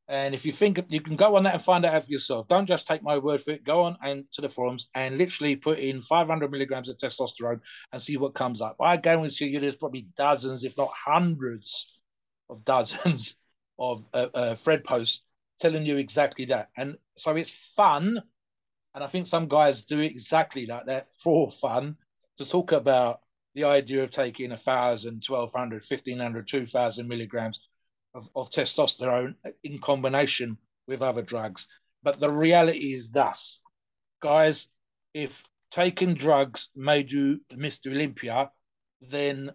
And if you think you can go on that and find out for yourself, don't just take my word for it. Go on and to the forums and literally put in 500 milligrams of testosterone and see what comes up. I guarantee you, there's probably dozens, if not hundreds, of dozens of uh, uh, Fred posts telling you exactly that. And so it's fun, and I think some guys do exactly like that for fun to talk about the idea of taking a thousand, twelve hundred, fifteen hundred, two thousand milligrams of, of testosterone in combination with other drugs. But the reality is thus, guys, if taking drugs made you Mr. Olympia, then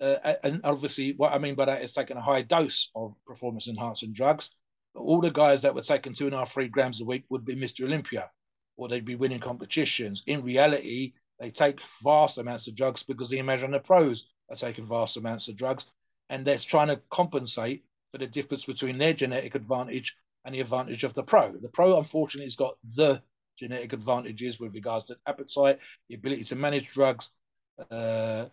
uh, and obviously what I mean by that is taking a high dose of performance enhancing drugs. All the guys that were taking two and a half, three grams a week would be Mr. Olympia, or they'd be winning competitions. In reality, they take vast amounts of drugs because the Imagine the pros are taking vast amounts of drugs and they're trying to compensate for the difference between their genetic advantage and the advantage of the pro. The pro, unfortunately, has got the genetic advantages with regards to appetite, the ability to manage drugs, uh,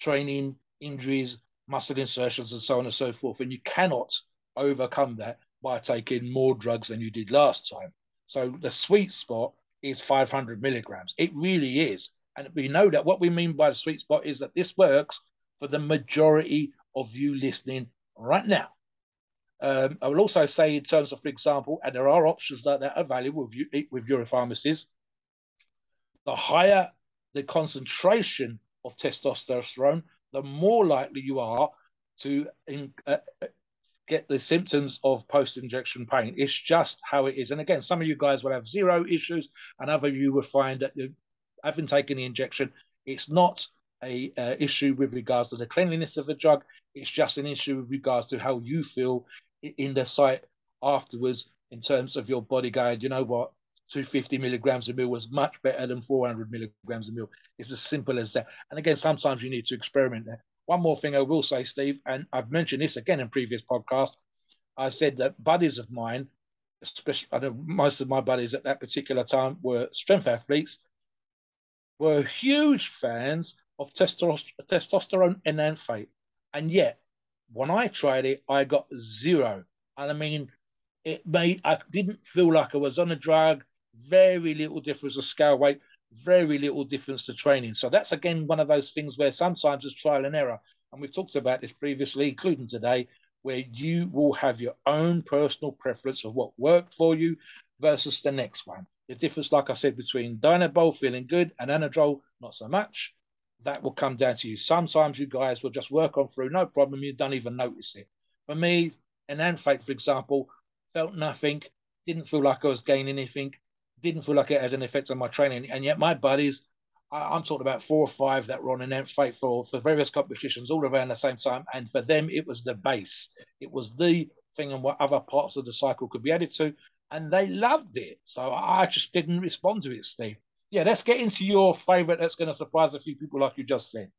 training, injuries, muscle insertions, and so on and so forth. And you cannot overcome that by taking more drugs than you did last time. So the sweet spot is 500 milligrams. It really is. And we know that what we mean by the sweet spot is that this works for the majority of you listening right now. Um, I will also say, in terms of, for example, and there are options like that available with, you, with Europharmacies, the higher the concentration of testosterone, the more likely you are to in, uh get the symptoms of post-injection pain. It's just how it is. And again, some of you guys will have zero issues, and other of you will find that you haven't taken the injection. It's not a uh, issue with regards to the cleanliness of the drug. It's just an issue with regards to how you feel in the site afterwards in terms of your body going, you know what, 250 milligrams a mil was much better than 400 milligrams a mil. It's as simple as that. And again, sometimes you need to experiment there. One more thing I will say, Steve, and I've mentioned this again in previous podcasts. I said that buddies of mine, especially I know most of my buddies at that particular time were strength athletes, were huge fans of testosterone, enanthate. And yet, when I tried it, I got zero. And I mean, it made, I didn't feel like I was on a drug, very little difference of scale weight, very little difference to training. So that's again one of those things where sometimes it's trial and error. And we've talked about this previously, including today, where you will have your own personal preference of what worked for you versus the next one. The difference, like I said, between Dianabol feeling good and Anadrol, not so much that will come down to you. Sometimes you guys will just work on through, no problem. You don't even notice it. For me, enanthate, for example, felt nothing, didn't feel like I was gaining anything, didn't feel like it had an effect on my training. And yet my buddies, I, am talking about four or five that were on enanthate for, for various competitions all around the same time. And for them, it was the base. It was the thing and what other parts of the cycle could be added to. And they loved it. So I just didn't respond to it, Steve yeah, let's get into your favorite. That's going to surprise a few people, like you just said.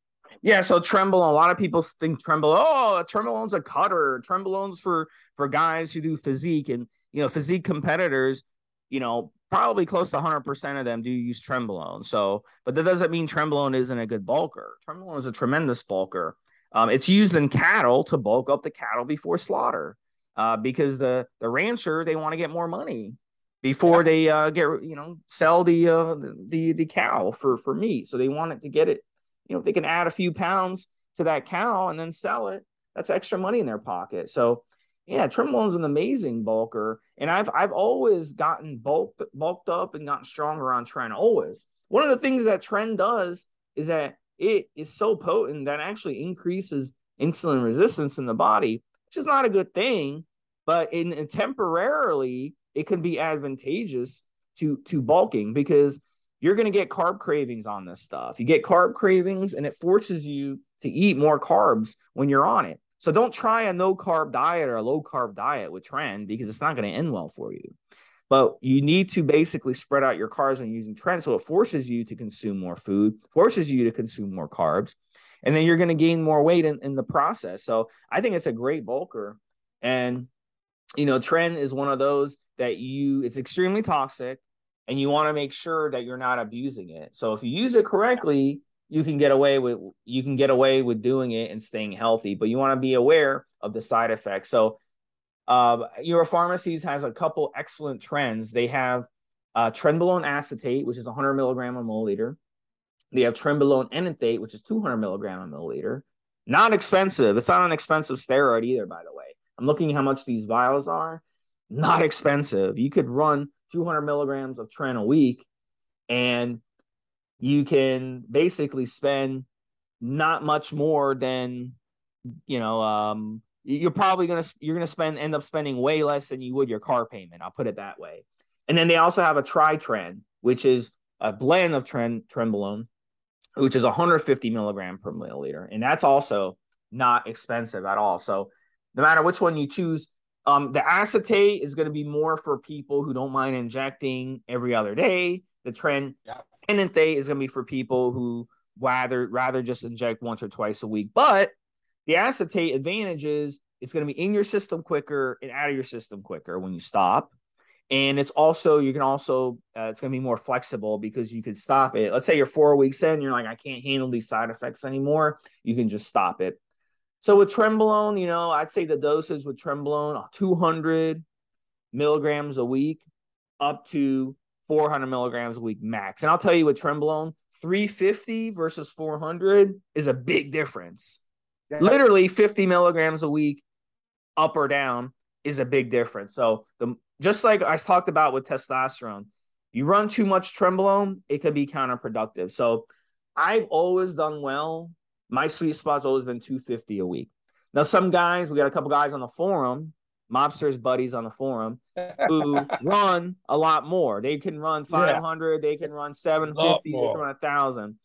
Yeah, so Trenbolone. A lot of people think Trenbolone. Oh, Trenbolone's a cutter. Trenbolone's for for guys who do physique, and you know, physique competitors. You know, probably close to 100 percent of them do use Trenbolone. So, but that doesn't mean Trenbolone isn't a good bulker. Trenbolone is a tremendous bulker. Um, it's used in cattle to bulk up the cattle before slaughter, uh, because the the rancher they want to get more money before yeah. they uh, get you know sell the uh, the the cow for for meat. So they want it to get it you know, if they can add a few pounds to that cow and then sell it, that's extra money in their pocket. So yeah, Trenbolone's an amazing bulker. And I've I've always gotten bulked bulked up and gotten stronger on Tren. Always. One of the things that Tren does is that it is so potent that actually increases insulin resistance in the body, which is not a good thing, but in, in temporarily it can be advantageous to to bulking because you're going to get carb cravings on this stuff. You get carb cravings and it forces you to eat more carbs when you're on it. So don't try a no carb diet or a low carb diet with tren because it's not going to end well for you. But you need to basically spread out your carbs when using tren. So it forces you to consume more food, forces you to consume more carbs, and then you're going to gain more weight in, in the process. So I think it's a great bulker. And, you know, tren is one of those that you, it's extremely toxic and you want to make sure that you're not abusing it. So if you use it correctly, you can get away with you can get away with doing it and staying healthy, but you want to be aware of the side effects. So uh, Pharmacies has a couple excellent trens. They have uh, trenbolone acetate, which is 100 milligram a milliliter. They have trenbolone enanthate, which is 200 milligram a milliliter. Not expensive. It's not an expensive steroid either, by the way. I'm looking how much these vials are. Not expensive. You could run 200 milligrams of Tren a week, and you can basically spend not much more than you know um you're probably gonna you're gonna spend end up spending way less than you would your car payment i'll put it that way and then they also have a tritren which is a blend of tren trenbolone which is 150 milligram per milliliter and that's also not expensive at all so no matter which one you choose um, the acetate is going to be more for people who don't mind injecting every other day. The Tren yeah. Enanthate is going to be for people who rather rather just inject once or twice a week. But the acetate advantage is it's going to be in your system quicker and out of your system quicker when you stop. And it's also you can also uh, it's going to be more flexible because you could stop it. Let's say you're four weeks in, you're like I can't handle these side effects anymore. You can just stop it. So with Trenbolone, you know, I'd say the dosage with Trenbolone, 200 milligrams a week up to 400 milligrams a week max. And I'll tell you with Trenbolone, 350 versus 400 is a big difference. Yeah. Literally 50 milligrams a week up or down is a big difference. So the just like I talked about with testosterone, you run too much Trenbolone, it can be counterproductive. So I've always done well my sweet spot's always been 250 a week. Now, some guys, we got a couple guys on the forum, mobsters buddies on the forum, who run a lot more. They can run 500, yeah. they can run 750, they can run a thousand.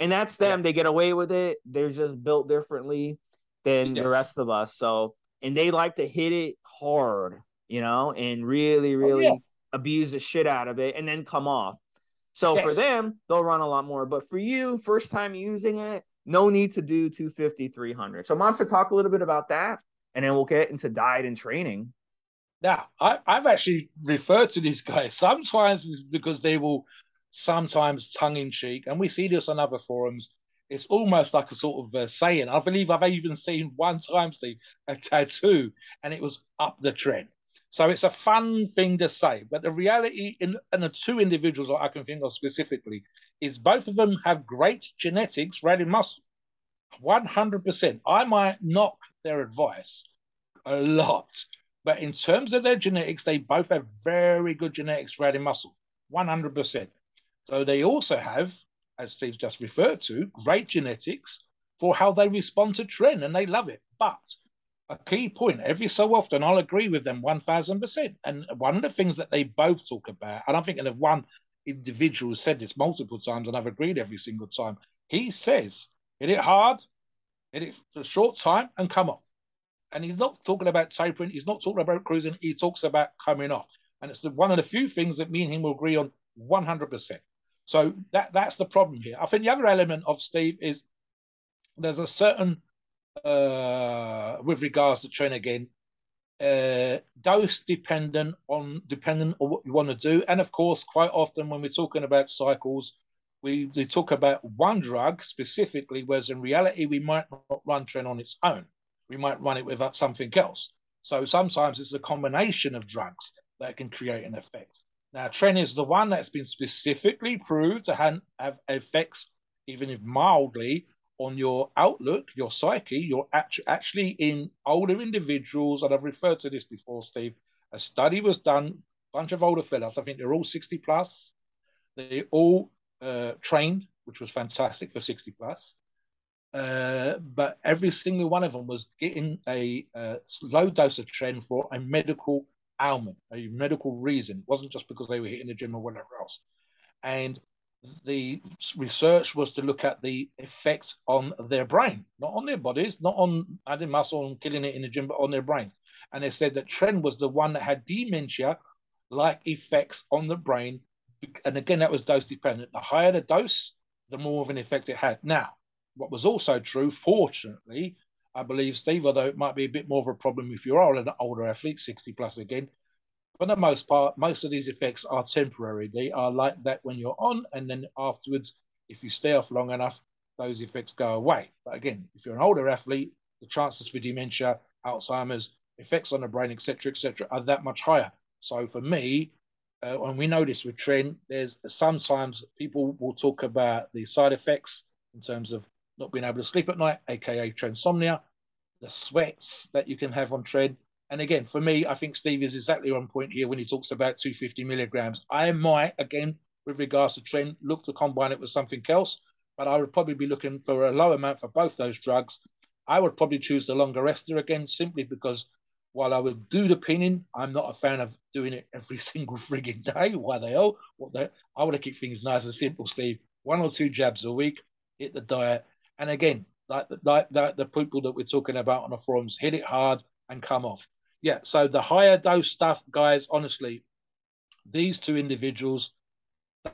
And that's them. Yeah. They get away with it. They're just built differently than yes. the rest of us. So, and they like to hit it hard, you know, and really, really oh, yeah. abuse the shit out of it and then come off. So yes. for them, they'll run a lot more. But for you, first time using it, no need to do 250, 300. So, Mobster, talk a little bit about that, and then we'll get into diet and training. Now, I, I've actually referred to these guys sometimes because they will sometimes tongue in cheek, and we see this on other forums. It's almost like a sort of a saying. I believe I've even seen one time, Steve, a tattoo, and it was up the tren. So it's a fun thing to say. But the reality in, in the two individuals that I can think of specifically is both of them have great genetics right in muscle. 100%. I might knock their advice a lot. But in terms of their genetics, they both have very good genetics for adding muscle. 100%. So they also have, as Steve just referred to, great genetics for how they respond to Tren and they love it. But a key point, every so often, I'll agree with them 1000%. And one of the things that they both talk about, and I'm thinking of one individual said this multiple times, and I've agreed every single time. He says, hit it hard, hit it for a short time, and come off. And he's not talking about tapering, he's not talking about cruising, he talks about coming off. And it's the, one of the few things that me and him will agree on 100%. So that that's the problem here. I think the other element of Steve is there's a certain uh, with regards to tren again, uh, dose dependent on dependent on what you want to do, and of course, quite often when we're talking about cycles, we, talk about one drug specifically, whereas in reality we might not run tren on its own. We might run it with uh, something else. So sometimes it's a combination of drugs that can create an effect. Now, tren is the one that's been specifically proved to have, have effects, even if mildly, on your outlook, your psyche, you're actu- actually in older individuals, and I've referred to this before, Steve. A study was done, a bunch of older fellas, I think they're all 60 plus. They all uh, trained, which was fantastic for 60 plus. Uh, but every single one of them was getting a, a low dose of tren for a medical ailment, a medical reason. It wasn't just because they were hitting the gym or whatever else. And the research was to look at the effects on their brain, not on their bodies, not on adding muscle and killing it in the gym, but on their brains. And they said that tren was the one that had dementia like effects on the brain. And again, that was dose dependent. The higher the dose, the more of an effect it had. Now, what was also true, fortunately, I believe, Steve, although it might be a bit more of a problem if you are an older athlete, 60 plus again, for the most part, most of these effects are temporary. They are like that when you're on, and then afterwards, if you stay off long enough, those effects go away. But again, if you're an older athlete, the chances for dementia, Alzheimer's, effects on the brain, etc., etc., are that much higher. So for me, uh, and we know this with tren, there's sometimes people will talk about the side effects in terms of not being able to sleep at night, aka trensomnia, the sweats that you can have on tren, and again, for me, I think Steve is exactly on point here when he talks about 250 milligrams. I might, again, with regards to tren, look to combine it with something else, but I would probably be looking for a low amount for both those drugs. I would probably choose the longer ester again, simply because while I would do the pinning, I'm not a fan of doing it every single frigging day. Why the hell? What the? I want to keep things nice and simple, Steve. One or two jabs a week, hit the diet, and again, like like, like the people that we're talking about on the forums, hit it hard and come off yeah, so the higher dose stuff, guys, honestly, these two individuals,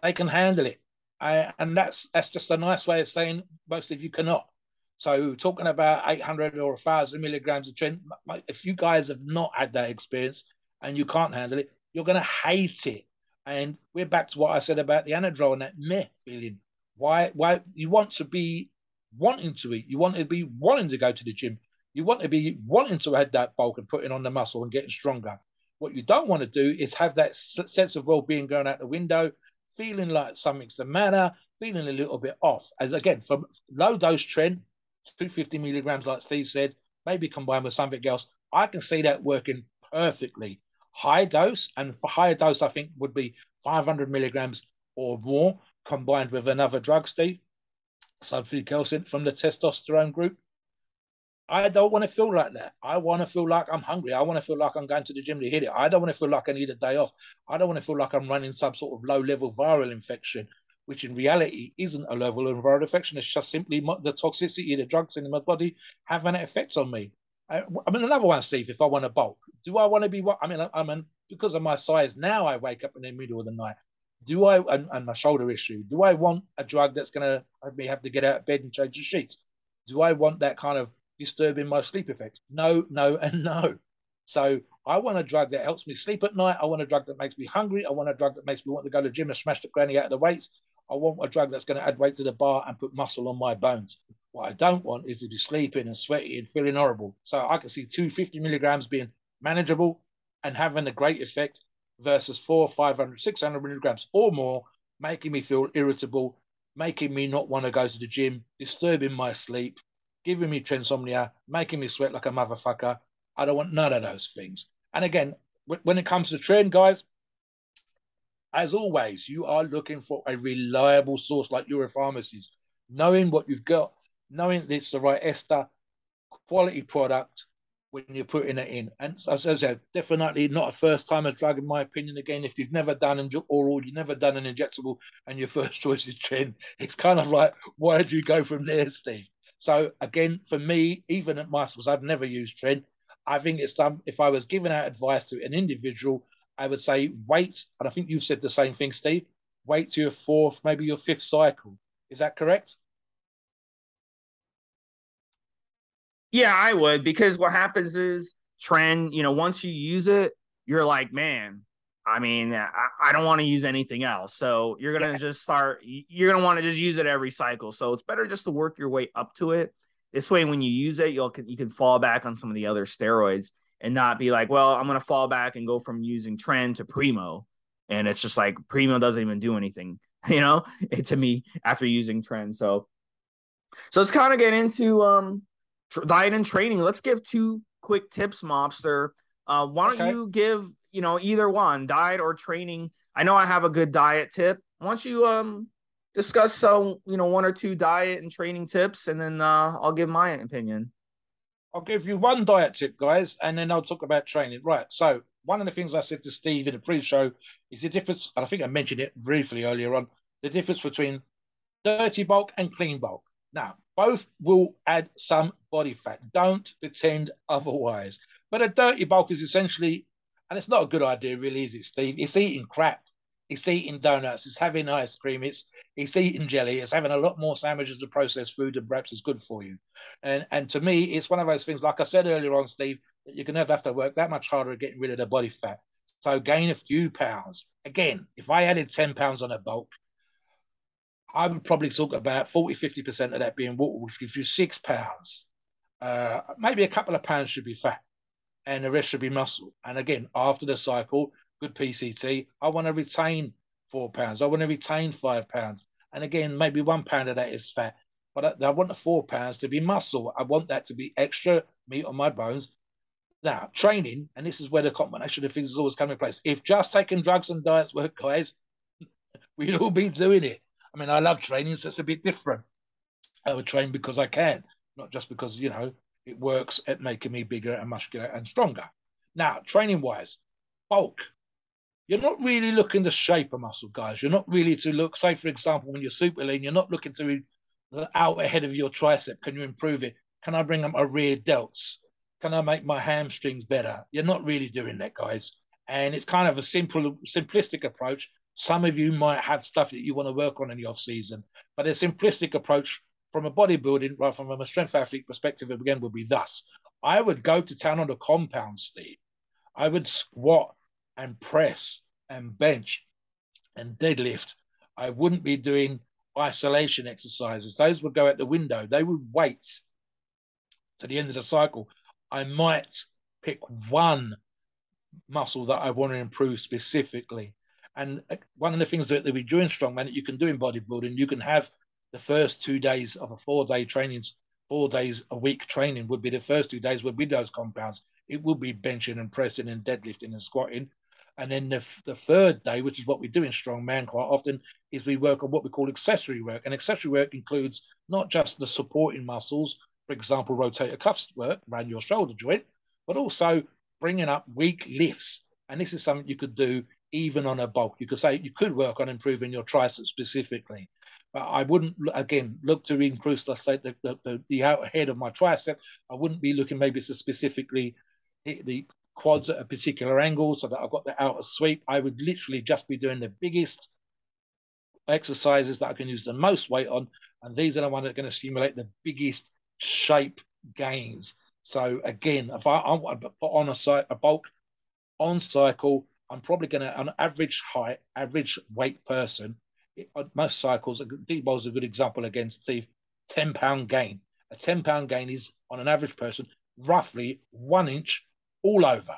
they can handle it. I, and that's that's just a nice way of saying most of you cannot. So talking about 800 or 1,000 milligrams of tren, if you guys have not had that experience and you can't handle it, you're going to hate it. And we're back to what I said about the anadrol and that meh feeling. Why? Why you want to be wanting to eat? You want to be wanting to go to the gym. You want to be wanting to add that bulk and putting on the muscle and getting stronger. What you don't want to do is have that sense of well-being going out the window, feeling like something's the matter, feeling a little bit off. As again, from low dose tren, 250 milligrams, like Steve said, maybe combined with something else, I can see that working perfectly. High dose, and for higher dose, I think would be 500 milligrams or more combined with another drug, Steve, else from the testosterone group. I don't want to feel like that. I want to feel like I'm hungry. I want to feel like I'm going to the gym to hit it. I don't want to feel like I need a day off. I don't want to feel like I'm running some sort of low level viral infection, which in reality isn't a level of viral infection. It's just simply the toxicity, of the drugs in my body having an effect on me. I, I mean, another one, Steve, if I want to bulk, do I want to be what? I mean, I, mean, because of my size now, I wake up in the middle of the night. Do I, and, and my shoulder issue, do I want a drug that's going to have me have to get out of bed and change the sheets? Do I want that kind of disturbing my sleep effects. No, no, and no. So I want a drug that helps me sleep at night. I want a drug that makes me hungry. I want a drug that makes me want to go to the gym and smash the granny out of the weights. I want a drug that's going to add weight to the bar and put muscle on my bones. What I don't want is to be sleeping and sweaty and feeling horrible. So I can see 250 milligrams being manageable and having a great effect versus four, 500, 600 milligrams or more, making me feel irritable, making me not want to go to the gym, disturbing my sleep, giving me trensomnia, making me sweat like a motherfucker. I don't want none of those things. And again, when it comes to tren, guys, as always, you are looking for a reliable source like Europharmacies, knowing what you've got, knowing that it's the right ester, quality product when you're putting it in. And as I said, definitely not a first timer drug, in my opinion. Again, if you've never done an oral, you've never done an injectable, and your first choice is tren, it's kind of like, where do you go from there, Steve? So again, for me, even at Masters, I've never used tren. I think it's done. If I was giving out advice to an individual, I would say wait. And I think you've said the same thing, Steve. wait to your fourth, maybe your fifth cycle. Is that correct? Yeah, I would because what happens is tren. you know, once you use it, you're like, man, I mean, I, I don't want to use anything else. So you're gonna yeah. just start. You're gonna want to just use it every cycle. So it's better just to work your way up to it. This way, when you use it, you'll you can fall back on some of the other steroids and not be like, well, I'm gonna fall back and go from using tren to primo, and it's just like primo doesn't even do anything, you know, to me after using tren. So, so let's kind of get into um diet and training. Let's give two quick tips, mobster. Uh, why don't okay. you give you know either one, diet or training? I know I have a good diet tip. Why don't you um discuss some you know one or two diet and training tips, and then uh, I'll give my opinion. I'll give you one diet tip, guys, and then I'll talk about training. Right. So one of the things I said to Steve in the pre-show is the difference, and I think I mentioned it briefly earlier on, the difference between dirty bulk and clean bulk. Now, both will add some body fat. Don't pretend otherwise. But a dirty bulk is essentially, and it's not a good idea, really, is it, Steve? It's eating crap. It's eating donuts. It's having ice cream. It's it's eating jelly. It's having a lot more sandwiches of processed food than perhaps is good for you. And and to me, it's one of those things. Like I said earlier on, Steve, that you're going to have to work that much harder at getting rid of the body fat. So gain a few pounds. Again, if I added ten pounds on a bulk, I would probably talk about 40, 50% of that being water, which gives you six pounds. Uh, maybe a couple of pounds should be fat and the rest should be muscle. And again, after the cycle, good PCT, I want to retain four pounds. I want to retain five pounds. And again, maybe one pound of that is fat, but I, I want the four pounds to be muscle. I want that to be extra meat on my bones. Now, training, and this is where the combination of things is always coming in place. If just taking drugs and diets work, guys, we'd all be doing it. I mean, I love training, so it's a bit different. I would train because I can, not just because, you know, it works at making me bigger and muscular and stronger. Now, training wise, bulk. You're not really looking to shape a muscle, guys. You're not really to look, say, for example, when you're super lean, you're not looking to the outer head of your tricep. Can you improve it? Can I bring up my rear delts? Can I make my hamstrings better? You're not really doing that, guys. And it's kind of a simple, simplistic approach some of you might have stuff that you want to work on in the off season, but a simplistic approach from a bodybuilding, right, from a strength athlete perspective, again, would be thus. I would go to town on the compound, Steve. I would squat and press and bench and deadlift. I wouldn't be doing isolation exercises. Those would go out the window. They would wait to the end of the cycle. I might pick one muscle that I want to improve specifically and uh, one of the things that, we do in strongman that you can do in bodybuilding, you can have the first two days of a four day training, four days a week training would be the first two days would be those compounds. It would be benching and pressing and deadlifting and squatting. And then the, the third day, which is what we do in strongman quite often, is we work on what we call accessory work. And accessory work includes not just the supporting muscles, for example, rotator cuffs work around your shoulder joint, but also bringing up weak lifts. And this is something you could do even on a bulk. You could say you could work on improving your tricep specifically. But I wouldn't, again, look to increase, let's say, the, the, the outer head of my tricep. I wouldn't be looking maybe to specifically the quads at a particular angle so that I've got the outer sweep. I would literally just be doing the biggest exercises that I can use the most weight on. And these are the ones that are going to stimulate the biggest shape gains. So again, if I, I want to put on a, site a bulk on cycle, I'm probably going to, on average height, average weight person, it, most cycles, D-bol is a good example against Steve, 10 pound gain. A 10 pound gain is on an average person roughly one inch all over.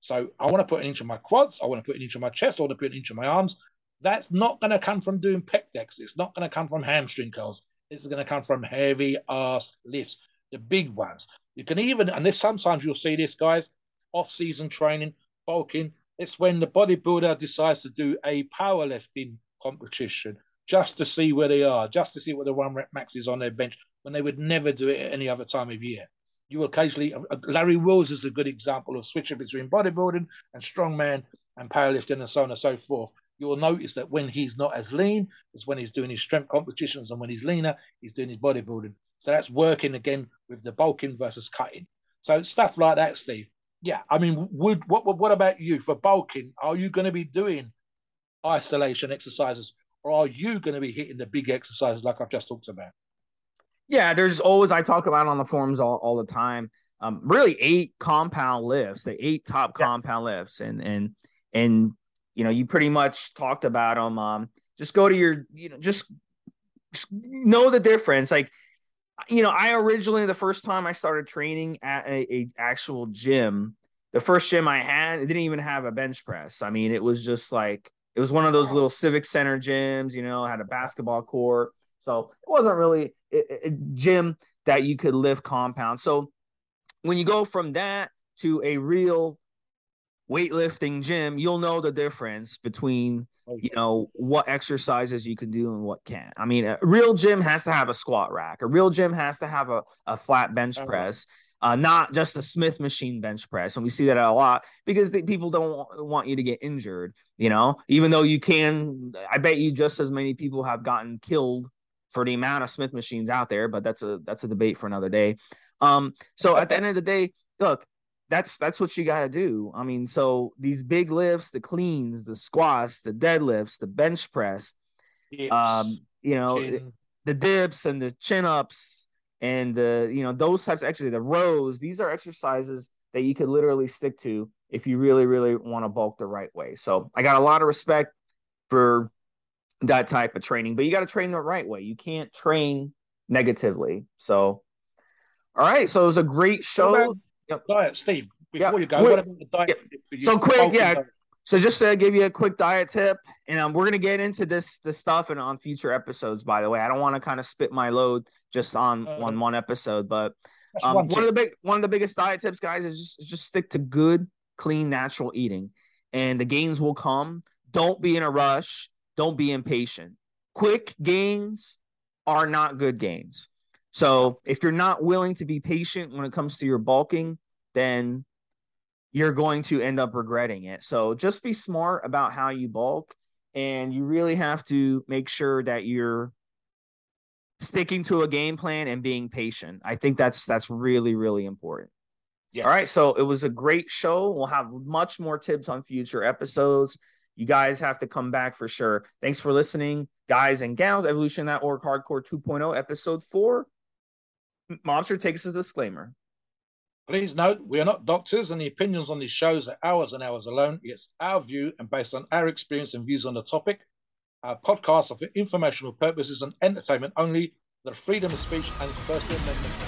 So I want to put an inch on my quads, I want to put an inch on my chest, I want to put an inch on my arms. That's not going to come from doing pec decks. It's not going to come from hamstring curls. It's going to come from heavy ass lifts, the big ones. You can even, and this sometimes you'll see this, guys, off season training, bulking, it's when the bodybuilder decides to do a powerlifting competition just to see where they are, just to see what the one rep max is on their bench when they would never do it at any other time of year. You occasionally, uh, uh, Larry Wheels is a good example of switching between bodybuilding and strongman and powerlifting and so on and so forth. You will notice that when he's not as lean is when he's doing his strength competitions, and when he's leaner, he's doing his bodybuilding. So that's working again with the bulking versus cutting. So stuff like that, Steve yeah, I mean, would what what about you for bulking? Are you going to be doing isolation exercises, or are you going to be hitting the big exercises like I've just talked about? Yeah, there's always I talk about on the forums all, all the time. Um, really eight compound lifts, the eight top yeah. compound lifts, and and and you know you pretty much talked about them. Um, just go to your you know just, just know the difference. Like you know, I originally the first time I started training at a, a actual gym, the first gym I had, it didn't even have a bench press. I mean, it was just like it was one of those little civic center gyms, you know, had a basketball court. So it wasn't really a, a gym that you could lift compound. So when you go from that to a real weightlifting gym, you'll know the difference between you know what exercises you can do and what can't. I mean, a real gym has to have a squat rack. A real gym has to have a, a flat bench uh-huh. press, uh, not just a Smith machine bench press. And we see that a lot because the, people don't want you to get injured. You know, even though you can, I bet you just as many people have gotten killed for the amount of Smith machines out there. But that's a that's a debate for another day. Um, so at the end of the day, look, that's that's what you got to do. I mean, so these big lifts, the cleans, the squats, the deadlifts, the bench press, um, you know, chin. the dips and the chin ups and the you know those types of exercises, the rows. These are exercises that you could literally stick to if you really really want to bulk the right way. So I got a lot of respect for that type of training, but you got to train the right way. You can't train negatively. So, all right. So it was a great show. Yep. Diet, Steve. Before yep. you go, what about the diet yep. for you? So quick, yeah. Diet? So just to give you a quick diet tip, and um, we're gonna get into this this stuff and on future episodes. By the way, I don't want to kind of spit my load just on uh, on one episode, but um, one, one of the big one of the biggest diet tips, guys, is just just stick to good, clean, natural eating, and the gains will come. Don't be in a rush. Don't be impatient. Quick gains are not good gains. So if you're not willing to be patient when it comes to your bulking, then you're going to end up regretting it. So just be smart about how you bulk and you really have to make sure that you're sticking to a game plan and being patient. I think that's that's really really important. Yes. All right, so it was a great show. We'll have much more tips on future episodes. You guys have to come back for sure. Thanks for listening, guys and gals. Evolution.org Hardcore 2.0, episode 4. Mobster takes a disclaimer. Please note, we are not doctors, and the opinions on these shows are ours and ours alone. It's our view and based on our experience and views on the topic. Our podcasts are for informational purposes and entertainment only. The freedom of speech and First Amendment